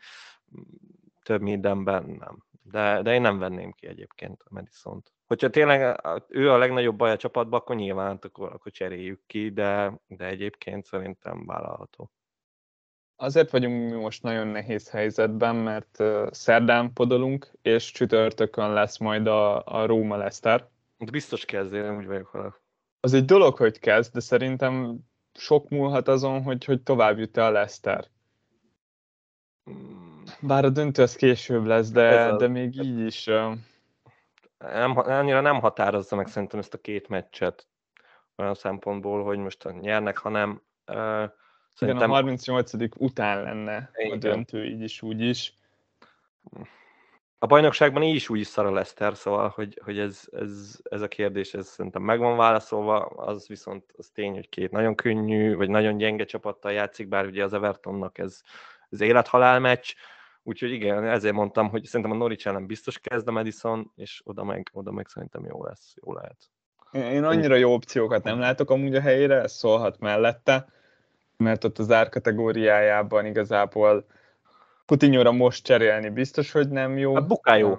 több mindenben nem. De, de én nem venném ki egyébként a Madison-t. Hogyha tényleg ő a legnagyobb baj a csapatban, akkor nyilván akkor, akkor cseréljük ki, de, de egyébként szerintem vállalható. Azért vagyunk mi most nagyon nehéz helyzetben, mert szerdán podolunk, és csütörtökön lesz majd a, a Róma Leszter. Biztos kezdén, úgy vagyok vele az egy dolog, hogy kezd, de szerintem sok múlhat azon, hogy, hogy tovább jut a. Hmm. Bár a döntő az később lesz, de, a, de még így is... Nem, annyira nem határozza meg szerintem ezt a két meccset. olyan szempontból, hogy most nyernek, hanem uh, Szerintem... Igen, a 38. után lenne Igen. a döntő, így is, úgy is. A bajnokságban így is úgy is szar a Leszter, szóval, hogy, hogy ez, ez, ez, a kérdés, ez szerintem meg van válaszolva, az viszont az tény, hogy két nagyon könnyű, vagy nagyon gyenge csapattal játszik, bár ugye az Evertonnak ez, ez élethalál meccs, úgyhogy igen, ezért mondtam, hogy szerintem a Norwich ellen biztos kezd a Madison, és oda meg, oda meg szerintem jó lesz, jó lehet. Én annyira jó opciókat nem látok amúgy a helyére, ez szólhat mellette mert ott az árkategóriájában igazából Coutinho-ra most cserélni biztos, hogy nem jó. Hát bukájó.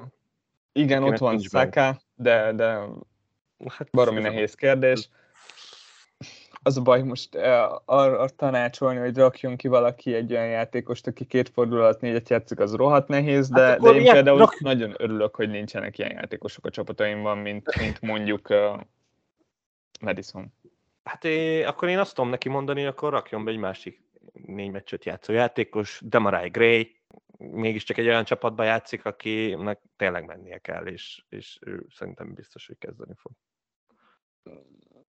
Igen, ott van Saka, de, de hát baromi nehéz kérdés. Az a baj, most eh, arra tanácsolni, hogy rakjon ki valaki egy olyan játékost, aki két fordulat négyet játszik, az rohadt nehéz, de, hát de én például rak... nagyon örülök, hogy nincsenek ilyen játékosok a csapataimban, mint, mint mondjuk uh, Madison. Hát én, akkor én azt tudom neki mondani, akkor rakjon be egy másik négy meccset játszó játékos, Demarai Gray, mégiscsak egy olyan csapatba játszik, akinek tényleg mennie kell, és, és ő szerintem biztos, hogy kezdeni fog.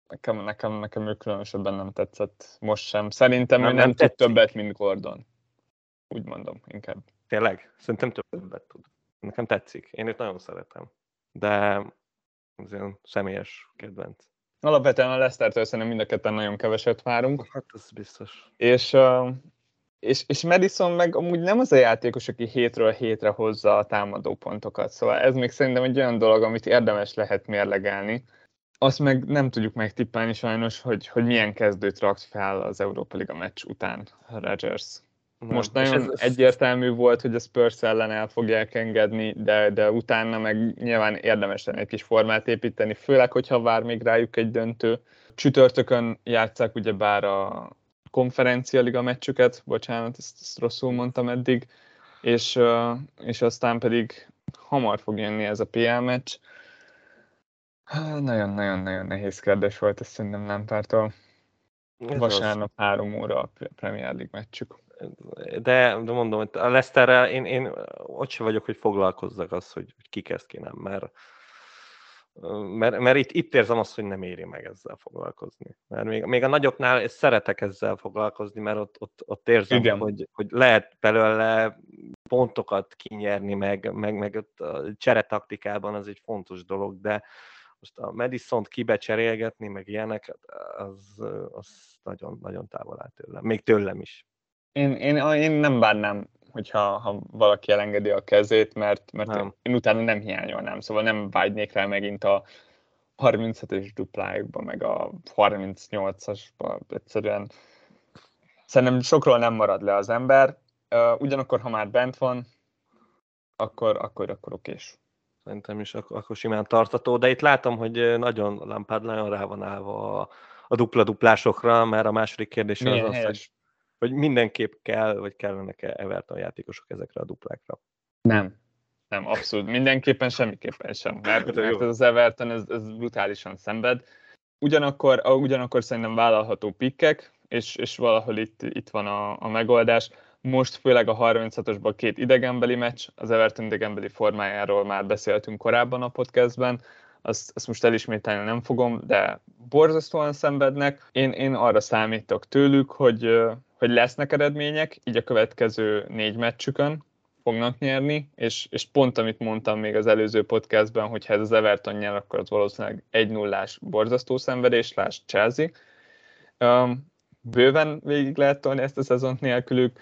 Nekem, nekem, nekem ő különösebben nem tetszett most sem. Szerintem nem, ő nem, nem tud többet, mint Gordon. Úgy mondom, inkább. Tényleg? Szerintem többet tud. Nekem tetszik. Én őt nagyon szeretem. De ez olyan személyes kedvenc. Alapvetően a Leicester-től szerintem mind a ketten nagyon keveset várunk. Hát ez biztos. És, és, és Madison meg amúgy nem az a játékos, aki hétről hétre hozza a támadó pontokat. Szóval ez még szerintem egy olyan dolog, amit érdemes lehet mérlegelni. Azt meg nem tudjuk megtippelni sajnos, hogy, hogy milyen kezdőt rakt fel az Európa Liga meccs után Rodgers. Nem. Most nagyon ez, egyértelmű volt, hogy a Spurs ellen el fogják engedni, de, de utána meg nyilván érdemes lenne egy kis formát építeni, főleg, hogyha vár még rájuk egy döntő. Csütörtökön játszák ugyebár a konferencia liga meccsüket, bocsánat, ezt, ezt rosszul mondtam eddig, és, és aztán pedig hamar fog jönni ez a PL meccs. Nagyon-nagyon-nagyon nehéz kérdés volt, ezt szerintem nem pártól. Vasárnap három óra a Premier League meccsük de, de mondom, hogy a Leicesterrel én, én ott sem vagyok, hogy foglalkozzak az, hogy, hogy ki kezd ki nem, mert, mert, mert itt, itt érzem azt, hogy nem éri meg ezzel foglalkozni. Mert még, még a nagyoknál szeretek ezzel foglalkozni, mert ott, ott, ott érzem, Igen. hogy, hogy lehet belőle pontokat kinyerni, meg, meg, meg ott a cseretaktikában az egy fontos dolog, de most a Madison-t kibecserélgetni, meg ilyenek, az, az nagyon, nagyon távol áll tőlem. Még tőlem is. Én, én, én nem bánnám, hogyha ha valaki elengedi a kezét, mert, mert nem. én utána nem hiányolnám, szóval nem vágynék rá megint a 37-es duplájukba, meg a 38-asba, egyszerűen. Szerintem sokról nem marad le az ember, ugyanakkor, ha már bent van, akkor, akkor, akkor okés. Szerintem is akkor, akkor simán tartató, de itt látom, hogy nagyon Lampard nagyon rá van állva a, a dupla-duplásokra, mert a második kérdés az az, hogy hogy mindenképp kell, vagy kellenek-e Everton játékosok ezekre a duplákra? Nem. Nem, abszolút. Mindenképpen semmiképpen sem. Mert, hát, mert ez az Everton, ez, ez brutálisan szenved. Ugyanakkor, ugyanakkor szerintem vállalható pikkek, és, és valahol itt, itt van a, a megoldás. Most főleg a 36-osban két idegenbeli meccs, az Everton idegenbeli formájáról már beszéltünk korábban a podcastben, azt, azt most elismételni nem fogom, de borzasztóan szenvednek. Én, én arra számítok tőlük, hogy, hogy lesznek eredmények, így a következő négy meccsükön fognak nyerni, és, és pont amit mondtam még az előző podcastben, hogy ha ez az Everton nyer, akkor az valószínűleg egy nullás borzasztó szenvedés, láss Chelsea. Bőven végig lehet tolni ezt a szezont nélkülük.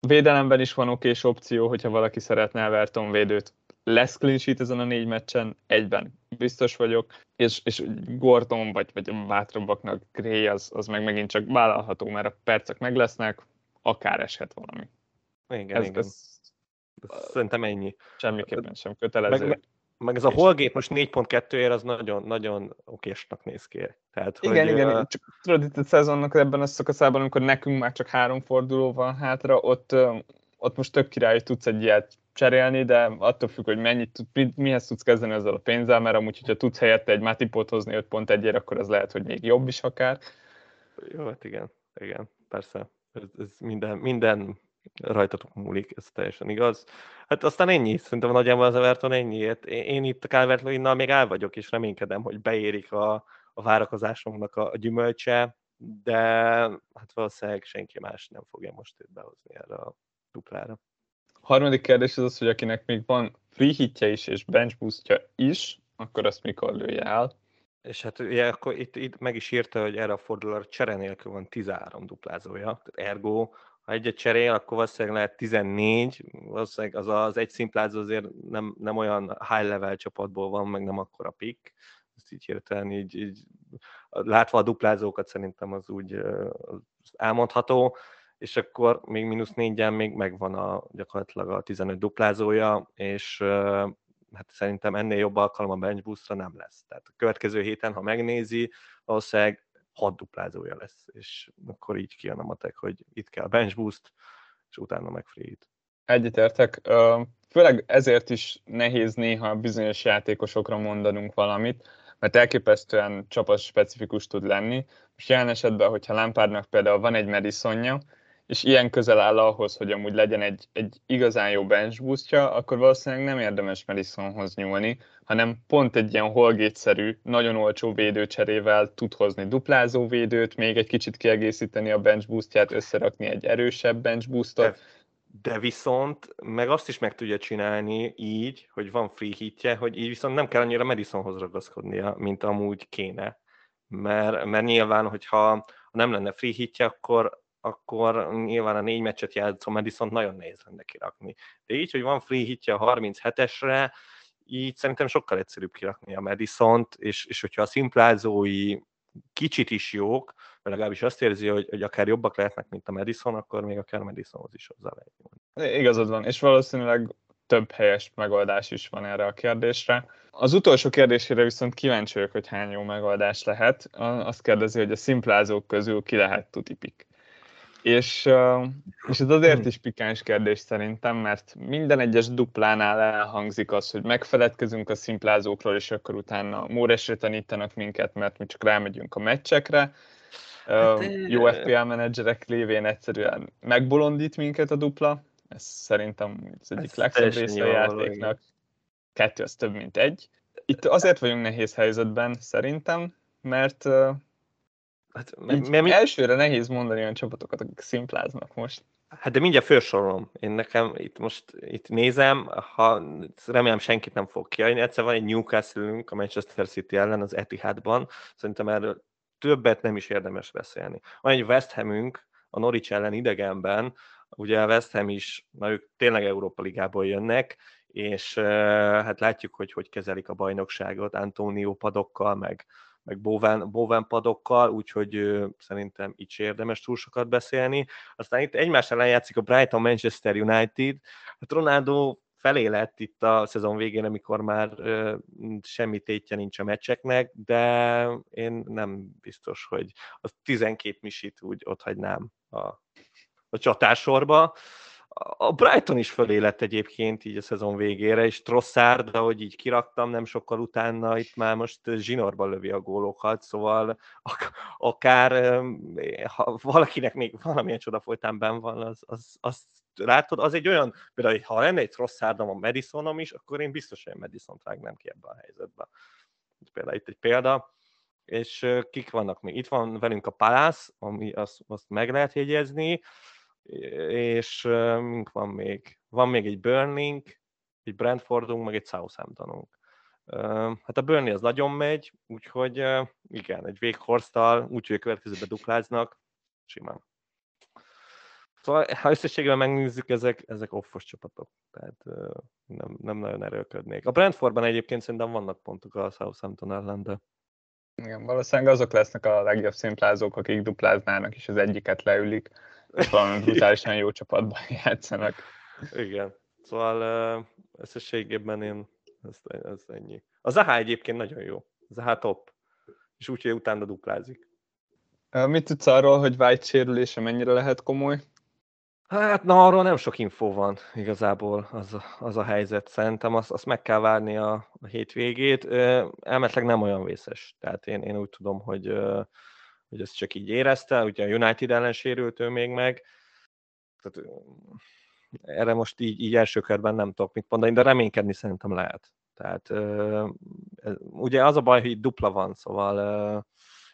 Védelemben is van okés opció, hogyha valaki szeretne Everton védőt lesz clean sheet ezen a négy meccsen, egyben biztos vagyok, és, és Gordon vagy, vagy a bátrabbaknak Gray az, az meg megint csak vállalható, mert a percek meg lesznek, akár eshet valami. Igen, ez, igen. Ez, szerintem ennyi. Semmiképpen sem kötelező. Meg, meg ez a Holgate most 4.2 ér, az nagyon, nagyon okésnak néz ki. Tehát, igen, hogy, igen, uh... csak tudod, itt a szezonnak ebben a szakaszában, amikor nekünk már csak három forduló van hátra, ott, ott most tök király, hogy tudsz egy ilyet cserélni, de attól függ, hogy mennyit, mihez tudsz kezdeni ezzel a pénzzel, mert amúgy, hogyha tudsz helyette egy Matipot hozni 5 pont egyért, akkor az lehet, hogy még jobb is akár. Jó, hát igen, igen, persze. Ez, ez minden, minden rajtatok múlik, ez teljesen igaz. Hát aztán ennyi, szerintem nagyjából az Everton ennyi. Hát én itt a calvert még el vagyok, és reménykedem, hogy beérik a, a várakozásomnak a, a gyümölcse, de hát valószínűleg senki más nem fogja most őt behozni erre a duplára. Harmadik kérdés az az, hogy akinek még van free hitje is és bench boostja is, akkor azt mikor lője el? És hát ugye akkor itt, itt meg is írta, hogy erre a fordulóra csere nélkül van 13 duplázója, ergo, ha egyet cserél, akkor valószínűleg lehet 14, valószínűleg az az egy szimplázó azért nem, nem olyan high level csapatból van, meg nem akkora pick, ezt így hirtelen így, így látva a duplázókat szerintem az úgy elmondható, és akkor még mínusz négyen még megvan a, gyakorlatilag a 15 duplázója, és hát szerintem ennél jobb alkalom a bench boostra nem lesz. Tehát a következő héten, ha megnézi, valószínűleg hat duplázója lesz, és akkor így kijön a matek, hogy itt kell bench boost, és utána meg free. Egyetértek. Főleg ezért is nehéz néha bizonyos játékosokra mondanunk valamit, mert elképesztően csapat specifikus tud lenni. Most jelen esetben, hogyha Lampardnak például van egy Madisonja, és ilyen közel áll ahhoz, hogy amúgy legyen egy, egy igazán jó bench boostja, akkor valószínűleg nem érdemes Madisonhoz nyúlni, hanem pont egy ilyen holgétszerű, nagyon olcsó védőcserével tud hozni duplázó védőt, még egy kicsit kiegészíteni a bench boostját, összerakni egy erősebb bench boostot. De, de viszont meg azt is meg tudja csinálni így, hogy van free hitje, hogy így viszont nem kell annyira Madisonhoz ragaszkodnia, mint amúgy kéne. Mert, mert nyilván, hogyha nem lenne free hitje, akkor akkor nyilván a négy meccset játszó Madison nagyon nehéz lenne kirakni. De így, hogy van free hitje a 37-esre, így szerintem sokkal egyszerűbb kirakni a Madison-t, és, és hogyha a szimplázói kicsit is jók, vagy legalábbis azt érzi, hogy, hogy akár jobbak lehetnek, mint a Madison, akkor még akár Madisonhoz is hozzá lehet Igazad van, és valószínűleg több helyes megoldás is van erre a kérdésre. Az utolsó kérdésére viszont kíváncsi vagyok, hogy hány jó megoldás lehet. Azt kérdezi, hogy a szimplázók közül ki lehet tutipik. És, és ez azért hm. is pikáns kérdés szerintem, mert minden egyes duplánál elhangzik az, hogy megfeledkezünk a szimplázókról, és akkor utána móresre tanítanak minket, mert mi csak rámegyünk a meccsekre. Hát, jó FPL menedzserek lévén egyszerűen megbolondít minket a dupla. Ez szerintem az egyik legszebb része a játéknak. Kettő az több, mint egy. Itt azért vagyunk nehéz helyzetben szerintem, mert Hát, mert, mert mi... Elsőre nehéz mondani olyan csapatokat, akik szimpláznak most. Hát de mindjárt felsorolom. Én nekem itt most itt nézem, ha remélem senkit nem fog kiadni. Egyszer van egy newcastle a Manchester City ellen az Etihadban. Szerintem erről többet nem is érdemes beszélni. Van egy West Hamünk a Norwich ellen idegenben, ugye a West Ham is, na ők tényleg Európa Ligából jönnek, és hát látjuk, hogy hogy kezelik a bajnokságot Antonio padokkal, meg meg Bowen, Bowen padokkal, úgyhogy szerintem így is érdemes túl sokat beszélni. Aztán itt egymás ellen játszik a Brighton Manchester United. Hát Ronaldo felé lett itt a szezon végén, amikor már ö, semmi tétje nincs a meccseknek, de én nem biztos, hogy a 12 misit úgy ott hagynám a, a csatásorba. A Brighton is fölé lett egyébként így a szezon végére, és Trossard, ahogy így kiraktam, nem sokkal utána itt már most zsinorba lövi a gólokat, szóval akár ha valakinek még valamilyen csoda folytán benn van, az, az, az látod, az egy olyan, például, ha lenne egy Trossardom a Madisonom is, akkor én biztos, hogy Madison-t vágnám ki ebbe a helyzetbe. Például itt egy példa, és kik vannak még? Itt van velünk a Palace, ami azt, azt meg lehet jegyezni, és mink van még? Van még egy Burning, egy Brentfordunk, meg egy Southamptonunk. Hát a Burnley az nagyon megy, úgyhogy igen, egy Véghorsztal, úgyhogy a következőben dupláznak, simán. Szóval, ha összességében megnézzük, ezek, ezek offos csapatok, tehát nem, nem nagyon erőködnék. A Brentfordban egyébként szerintem vannak pontok a Southampton ellen, de... Igen, valószínűleg azok lesznek a legjobb szimplázók, akik dupláznának, és az egyiket leülik valami [laughs] brutálisan jó csapatban [laughs] játszanak. Igen. Szóval összességében én ez, ez ennyi. A Zaha egyébként nagyon jó. Zaha top. És úgy, hogy utána duplázik. Mit tudsz arról, hogy White sérülése mennyire lehet komoly? Hát na, arról nem sok infó van igazából az a, az a helyzet. Szerintem azt, azt meg kell várni a, a hétvégét. Elmetleg nem olyan vészes. Tehát én, én úgy tudom, hogy hogy ezt csak így érezte, ugye a United ellen sérült ő még meg, tehát erre most így, így első körben nem tudok mit mondani, de reménykedni szerintem lehet. Tehát ugye az a baj, hogy itt dupla van, szóval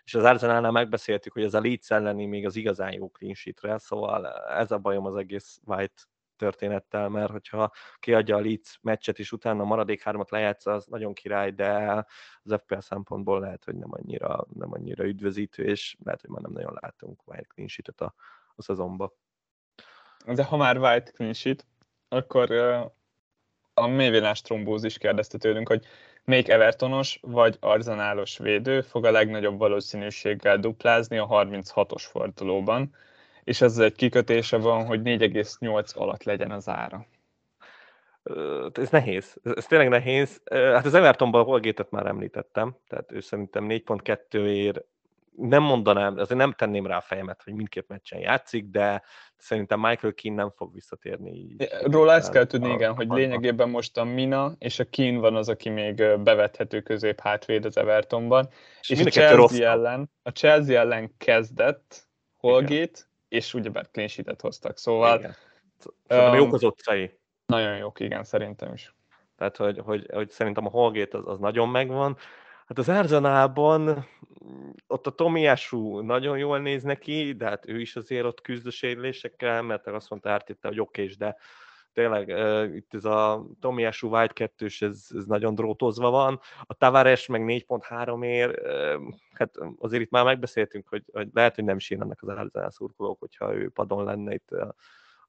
és az Arsenalnál megbeszéltük, hogy ez a Leeds elleni még az igazán jó clean sheetre, szóval ez a bajom az egész White történettel, mert hogyha kiadja a Leeds meccset, és utána a maradék hármat lejátsza, az nagyon király, de az FPL szempontból lehet, hogy nem annyira, nem annyira üdvözítő, és lehet, hogy már nem nagyon látunk White clean a, a szezonba. De ha már White clean sheet, akkor a mélyvélás trombózis kérdezte tőlünk, hogy melyik Evertonos vagy Arzenálos védő fog a legnagyobb valószínűséggel duplázni a 36-os fordulóban, és ez egy kikötése van, hogy 4,8 alatt legyen az ára. Ez nehéz, ez tényleg nehéz. Hát az Evertonban a Holgate-et már említettem, tehát ő szerintem 4.2 ér nem mondanám, azért nem tenném rá a fejemet, hogy mindkét meccsen játszik, de szerintem Michael Keane nem fog visszatérni. Róla ezt kell tudni, a, igen, a, hogy lényegében most a Mina és a Keane van az, aki még bevethető közép hátvéd az Evertonban. És, és a Chelsea ellen, a Chelsea ellen kezdett igen. És ugyebár clean sheet hoztak, szóval... Igen. Szerintem um, jók az utcai. Nagyon jók, igen, szerintem is. Tehát, hogy, hogy, hogy szerintem a Holgate az, az nagyon megvan. Hát az Arzenálban ott a Tomiású nagyon jól néz neki, de hát ő is azért ott küzd a sérülésekkel, mert azt mondta Ártitta, hogy oké, okay, de tényleg itt ez a Tomiású White 2 ez, ez nagyon drótozva van. A Tavares meg 4.3 ér, hát azért itt már megbeszéltünk, hogy, hogy lehet, hogy nem ennek az Arzenál szurkolók, hogyha ő padon lenne itt uh,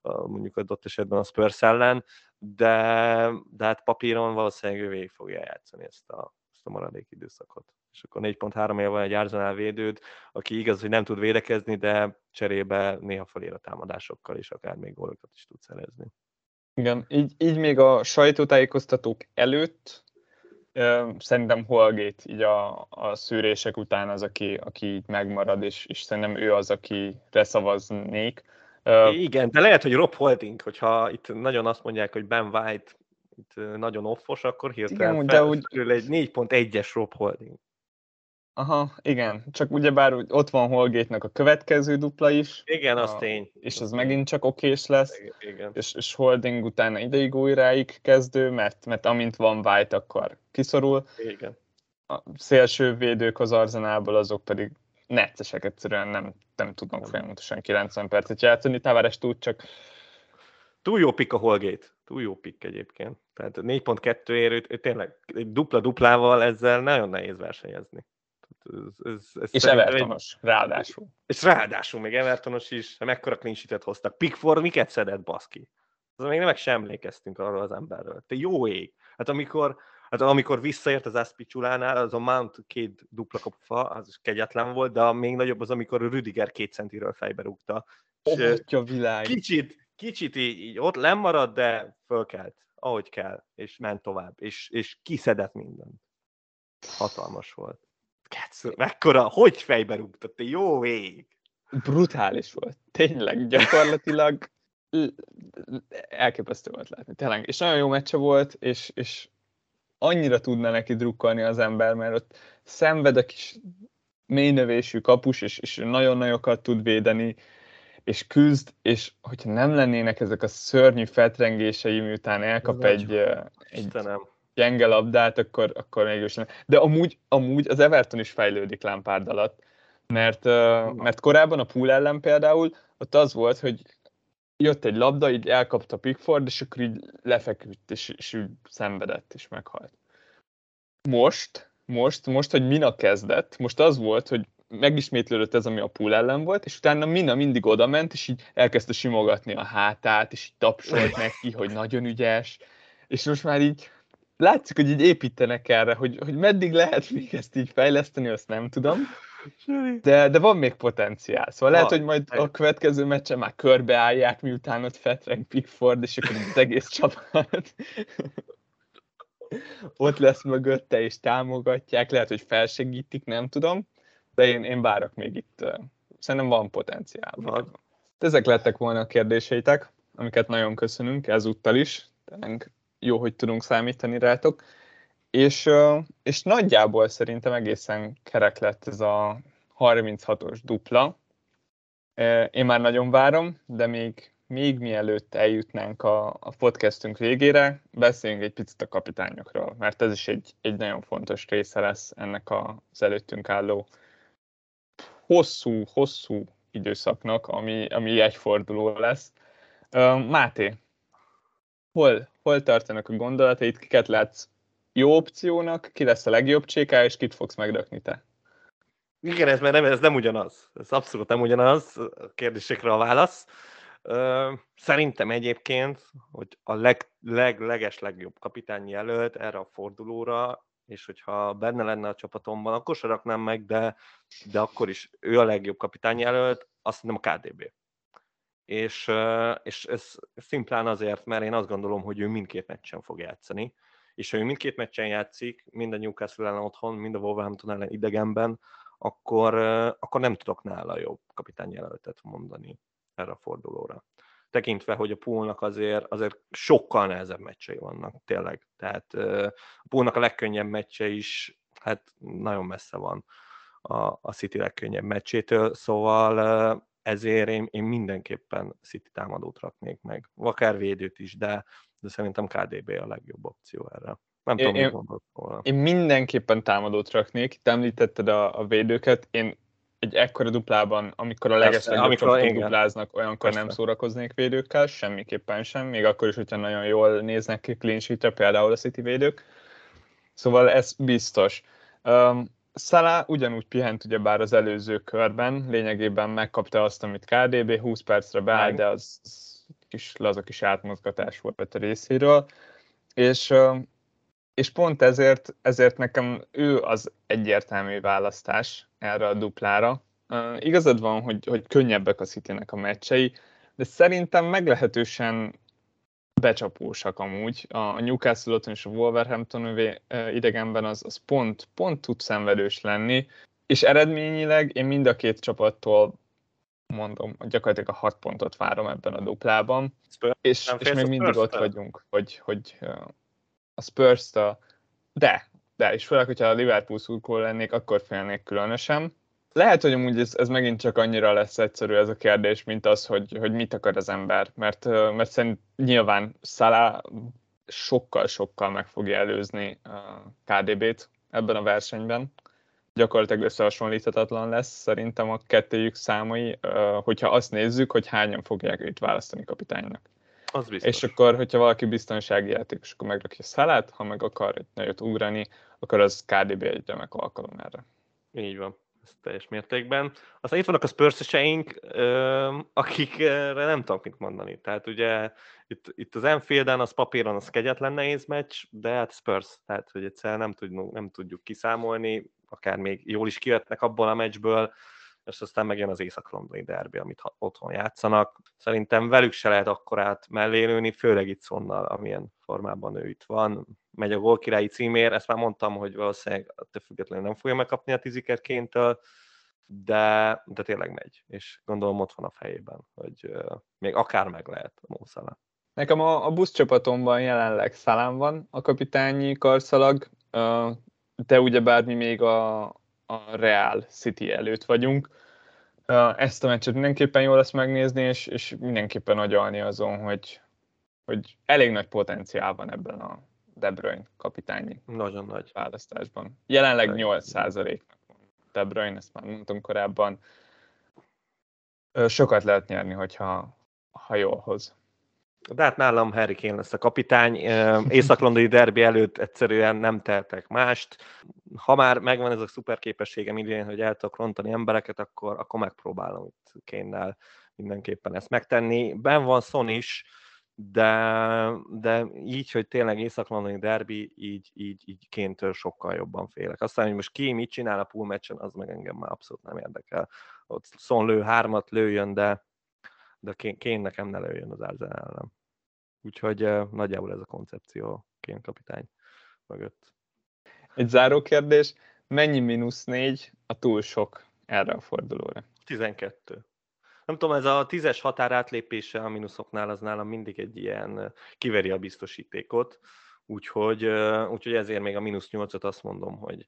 uh, mondjuk adott esetben a Spurs ellen, de, de hát papíron valószínűleg ő végig fogja játszani ezt a, ezt a maradék időszakot. És akkor 4.3 év van egy Arsenal védőd, aki igaz, hogy nem tud védekezni, de cserébe néha felér a támadásokkal, és akár még gólokat is tud szerezni. Igen, így, így még a sajtótájékoztatók előtt szerintem Holgate így a, a szűrések után az, aki, aki így megmarad, és, és szerintem ő az, akire szavaznék. Igen, de lehet, hogy Rob Holding, hogyha itt nagyon azt mondják, hogy Ben White itt nagyon offos, akkor hirtelen Igen, de úgy... egy 4.1-es Rob Holding. Aha, igen, csak ugyebár ott van holgate a következő dupla is. Igen, az a, tény. És az, megint csak okés lesz. Igen. És, és Holding utána ideig újráig kezdő, mert, mert amint van White, akkor kiszorul. Igen. A szélső védők az arzenából, azok pedig neccesek egyszerűen nem, nem tudnak folyamatosan 90 percet játszani. Tavares tud csak Túl jó pick a Holgate, túl jó pick egyébként. Tehát 4.2 ér, tényleg dupla-duplával ezzel nagyon nehéz versenyezni. Ez, ez, ez és Evertonos, egy... ráadásul. És ráadásul még Evertonos is, mekkora clean hoztak. Pickford miket szedett, baszki? Az még nem sem emlékeztünk arról az emberről. Te jó ég. Hát amikor, hát amikor visszaért az Aspicsulánál, az a Mount két dupla kopfa, az is kegyetlen volt, de a még nagyobb az, amikor Rüdiger két centiről fejbe rúgta. Oh, világ. Kicsit, kicsit így, így ott lemarad, de fölkelt, ahogy kell, és ment tovább, és, és kiszedett mindent. Hatalmas volt. Ketsz, mekkora, hogy fejbe rúgtad, te jó ég! Brutális volt, tényleg, gyakorlatilag elképesztő volt látni, tényleg. És nagyon jó meccse volt, és, és annyira tudna neki drukkolni az ember, mert ott szenved a kis mélynövésű kapus, és, és nagyon nagyokat tud védeni, és küzd, és hogyha nem lennének ezek a szörnyű fetrengései, miután elkap egy, egy gyenge labdát, akkor, akkor mégis nem. De amúgy, amúgy az Everton is fejlődik Lampard alatt, mert, mert korábban a pool ellen például ott az volt, hogy jött egy labda, így elkapta Pickford, és akkor így lefeküdt, és, és úgy szenvedett, és meghalt. Most, most, most, hogy Mina kezdett, most az volt, hogy megismétlődött ez, ami a pool ellen volt, és utána Mina mindig oda ment, és így elkezdte simogatni a hátát, és így tapsolt neki, hogy nagyon ügyes, és most már így látszik, hogy így építenek erre, hogy, hogy meddig lehet még ezt így fejleszteni, azt nem tudom. De, de van még potenciál. Szóval lehet, hogy majd a következő meccsen már körbeállják, miután ott fetreng Pickford, és akkor az egész [laughs] csapat ott lesz mögötte, és támogatják, lehet, hogy felsegítik, nem tudom de én, én várok még itt. Szerintem van potenciál. Van. Ezek lettek volna a kérdéseitek, amiket nagyon köszönünk ezúttal is. Tényleg jó, hogy tudunk számítani rátok. És, és nagyjából szerintem egészen kerek lett ez a 36-os dupla. Én már nagyon várom, de még, még mielőtt eljutnánk a, a podcastünk végére, beszéljünk egy picit a kapitányokról, mert ez is egy, egy nagyon fontos része lesz ennek az előttünk álló hosszú, hosszú időszaknak, ami, ami egy forduló lesz. Máté, hol, hol tartanak a gondolatait, kiket látsz jó opciónak, ki lesz a legjobb cséká, és kit fogsz megrakni te? Igen, ez, nem, ez nem ugyanaz. Ez abszolút nem ugyanaz a kérdésekre a válasz. Szerintem egyébként, hogy a leg, leg, leges legjobb kapitány jelölt erre a fordulóra, és hogyha benne lenne a csapatomban, akkor se raknám meg, de, de akkor is ő a legjobb kapitány jelölt, azt nem a KDB. És, és ez szimplán azért, mert én azt gondolom, hogy ő mindkét meccsen fog játszani, és ha ő mindkét meccsen játszik, mind a Newcastle ellen otthon, mind a Wolverhampton ellen idegenben, akkor, akkor nem tudok nála jobb kapitányjelöltet mondani erre a fordulóra. Tekintve, hogy a poolnak azért, azért sokkal nehezebb meccsei vannak, tényleg. Tehát a poolnak a legkönnyebb meccse is, hát nagyon messze van a, a City legkönnyebb meccsétől, szóval ezért én, én mindenképpen City támadót raknék meg. Akár védőt is, de, de szerintem KDB a legjobb opció erre. Nem én, tudom, én, volna. Én mindenképpen támadót raknék, te említetted a, a védőket, én egy ekkora duplában, amikor a legeslegjobb dupláznak, olyankor Persze. nem szórakoznék védőkkel, semmiképpen sem, még akkor is, hogyha nagyon jól néznek ki clean sheet például a City védők. Szóval ez biztos. Um, Szalá ugyanúgy pihent ugyebár az előző körben, lényegében megkapta azt, amit KDB 20 percre beáll, de az, kis laza kis átmozgatás volt a részéről. És és pont ezért, ezért nekem ő az egyértelmű választás erre a duplára. Igazad van, hogy, hogy könnyebbek a city a meccsei, de szerintem meglehetősen becsapósak amúgy. A Newcastle otthon és a Wolverhampton idegenben az, az pont, pont tud szenvedős lenni, és eredményileg én mind a két csapattól mondom, gyakorlatilag a hat pontot várom ebben a duplában, Spurs, és, és még mindig ott vagyunk, hogy, hogy a spurs de, de, és főleg, hogyha a Liverpool szurkó lennék, akkor félnék különösen. Lehet, hogy amúgy ez, ez megint csak annyira lesz egyszerű ez a kérdés, mint az, hogy, hogy mit akar az ember, mert, mert szerint nyilván Salah sokkal-sokkal meg fogja előzni a KDB-t ebben a versenyben. Gyakorlatilag összehasonlíthatatlan lesz szerintem a kettőjük számai, hogyha azt nézzük, hogy hányan fogják őt választani kapitánynak. Az biztos. És akkor, hogyha valaki biztonsági játékos, akkor megrakja Szalát, ha meg akar egy nagyot ugrani, akkor az KDB egy remek alkalom erre. Így van, ez teljes mértékben. Aztán itt vannak a spurs akikre nem tudok mit mondani. Tehát ugye itt, itt az Enfielden, az papíron az kegyetlen nehéz meccs, de hát Spurs, tehát hogy egyszerűen nem tudjuk, nem tudjuk kiszámolni, akár még jól is kijöttnek abból a meccsből, és aztán megjön az észak-londoni derbi, amit otthon játszanak. Szerintem velük se lehet akkorát mellélőni, főleg itt Szonnal, amilyen formában ő itt van. Megy a gólkirályi címér, ezt már mondtam, hogy valószínűleg te függetlenül nem fogja megkapni a tizikerkéntől, de, de tényleg megy, és gondolom ott van a fejében, hogy még akár meg lehet a Mószala. Nekem a, a buszcsapatomban jelenleg Szalám van, a kapitányi karszalag, uh, de ugyebár mi még a, a Real City előtt vagyunk. Ezt a meccset mindenképpen jó lesz megnézni, és, és mindenképpen agyalni azon, hogy, hogy elég nagy potenciál van ebben a De Bruyne kapitányi Nagyon nagy. választásban. Jelenleg 8 százaléknak De Bruyne, ezt már mondtam korábban. Sokat lehet nyerni, hogyha ha jól hoz. De hát nálam Harry Kane lesz a kapitány. Észak-londoni derbi előtt egyszerűen nem teltek mást. Ha már megvan ez a szuper képességem idén, hogy el tudok rontani embereket, akkor, akkor megpróbálom itt kane mindenképpen ezt megtenni. Ben van Son is, de, de így, hogy tényleg észak-londoni derbi, így, így, így kéntől sokkal jobban félek. Aztán, hogy most ki mit csinál a pool meccsen, az meg engem már abszolút nem érdekel. Ott Son lő hármat, lőjön, de de Kén nekem ne lőjön az Arsenal ellen. Úgyhogy uh, nagyjából ez a koncepció Kén kapitány mögött. Egy záró kérdés, mennyi mínusz négy a túl sok erre a fordulóra? 12. Nem tudom, ez a tízes határ átlépése a mínuszoknál az nálam mindig egy ilyen kiveri a biztosítékot, úgyhogy, úgyhogy ezért még a mínusz nyolcot azt mondom, hogy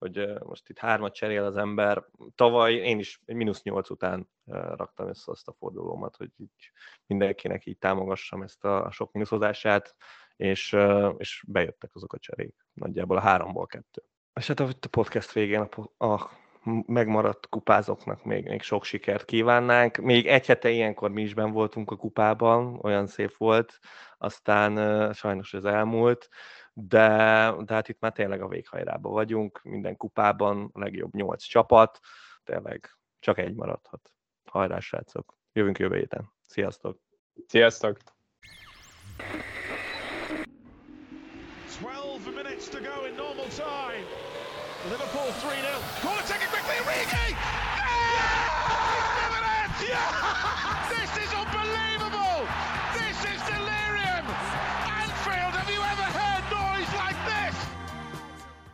hogy most itt hármat cserél az ember. Tavaly én is egy mínusz nyolc után raktam össze azt a fordulómat, hogy így mindenkinek így támogassam ezt a sok mínuszozását, és, és bejöttek azok a cserék. Nagyjából a háromból kettő. És hát a podcast végén a, a megmaradt kupázoknak még, még sok sikert kívánnánk. Még egy hete ilyenkor mi is ben voltunk a kupában, olyan szép volt, aztán sajnos ez elmúlt, de, de hát itt már tényleg a véghajrában vagyunk, minden kupában a legjobb nyolc csapat, tényleg csak egy maradhat. Hajrá, srácok! Jövünk jövő héten. Sziasztok! Sziasztok! 12 minutes to go in normal time. Liverpool 3-0. Corner taken quickly, Origi! Yeah! yeah! Is unbelievable!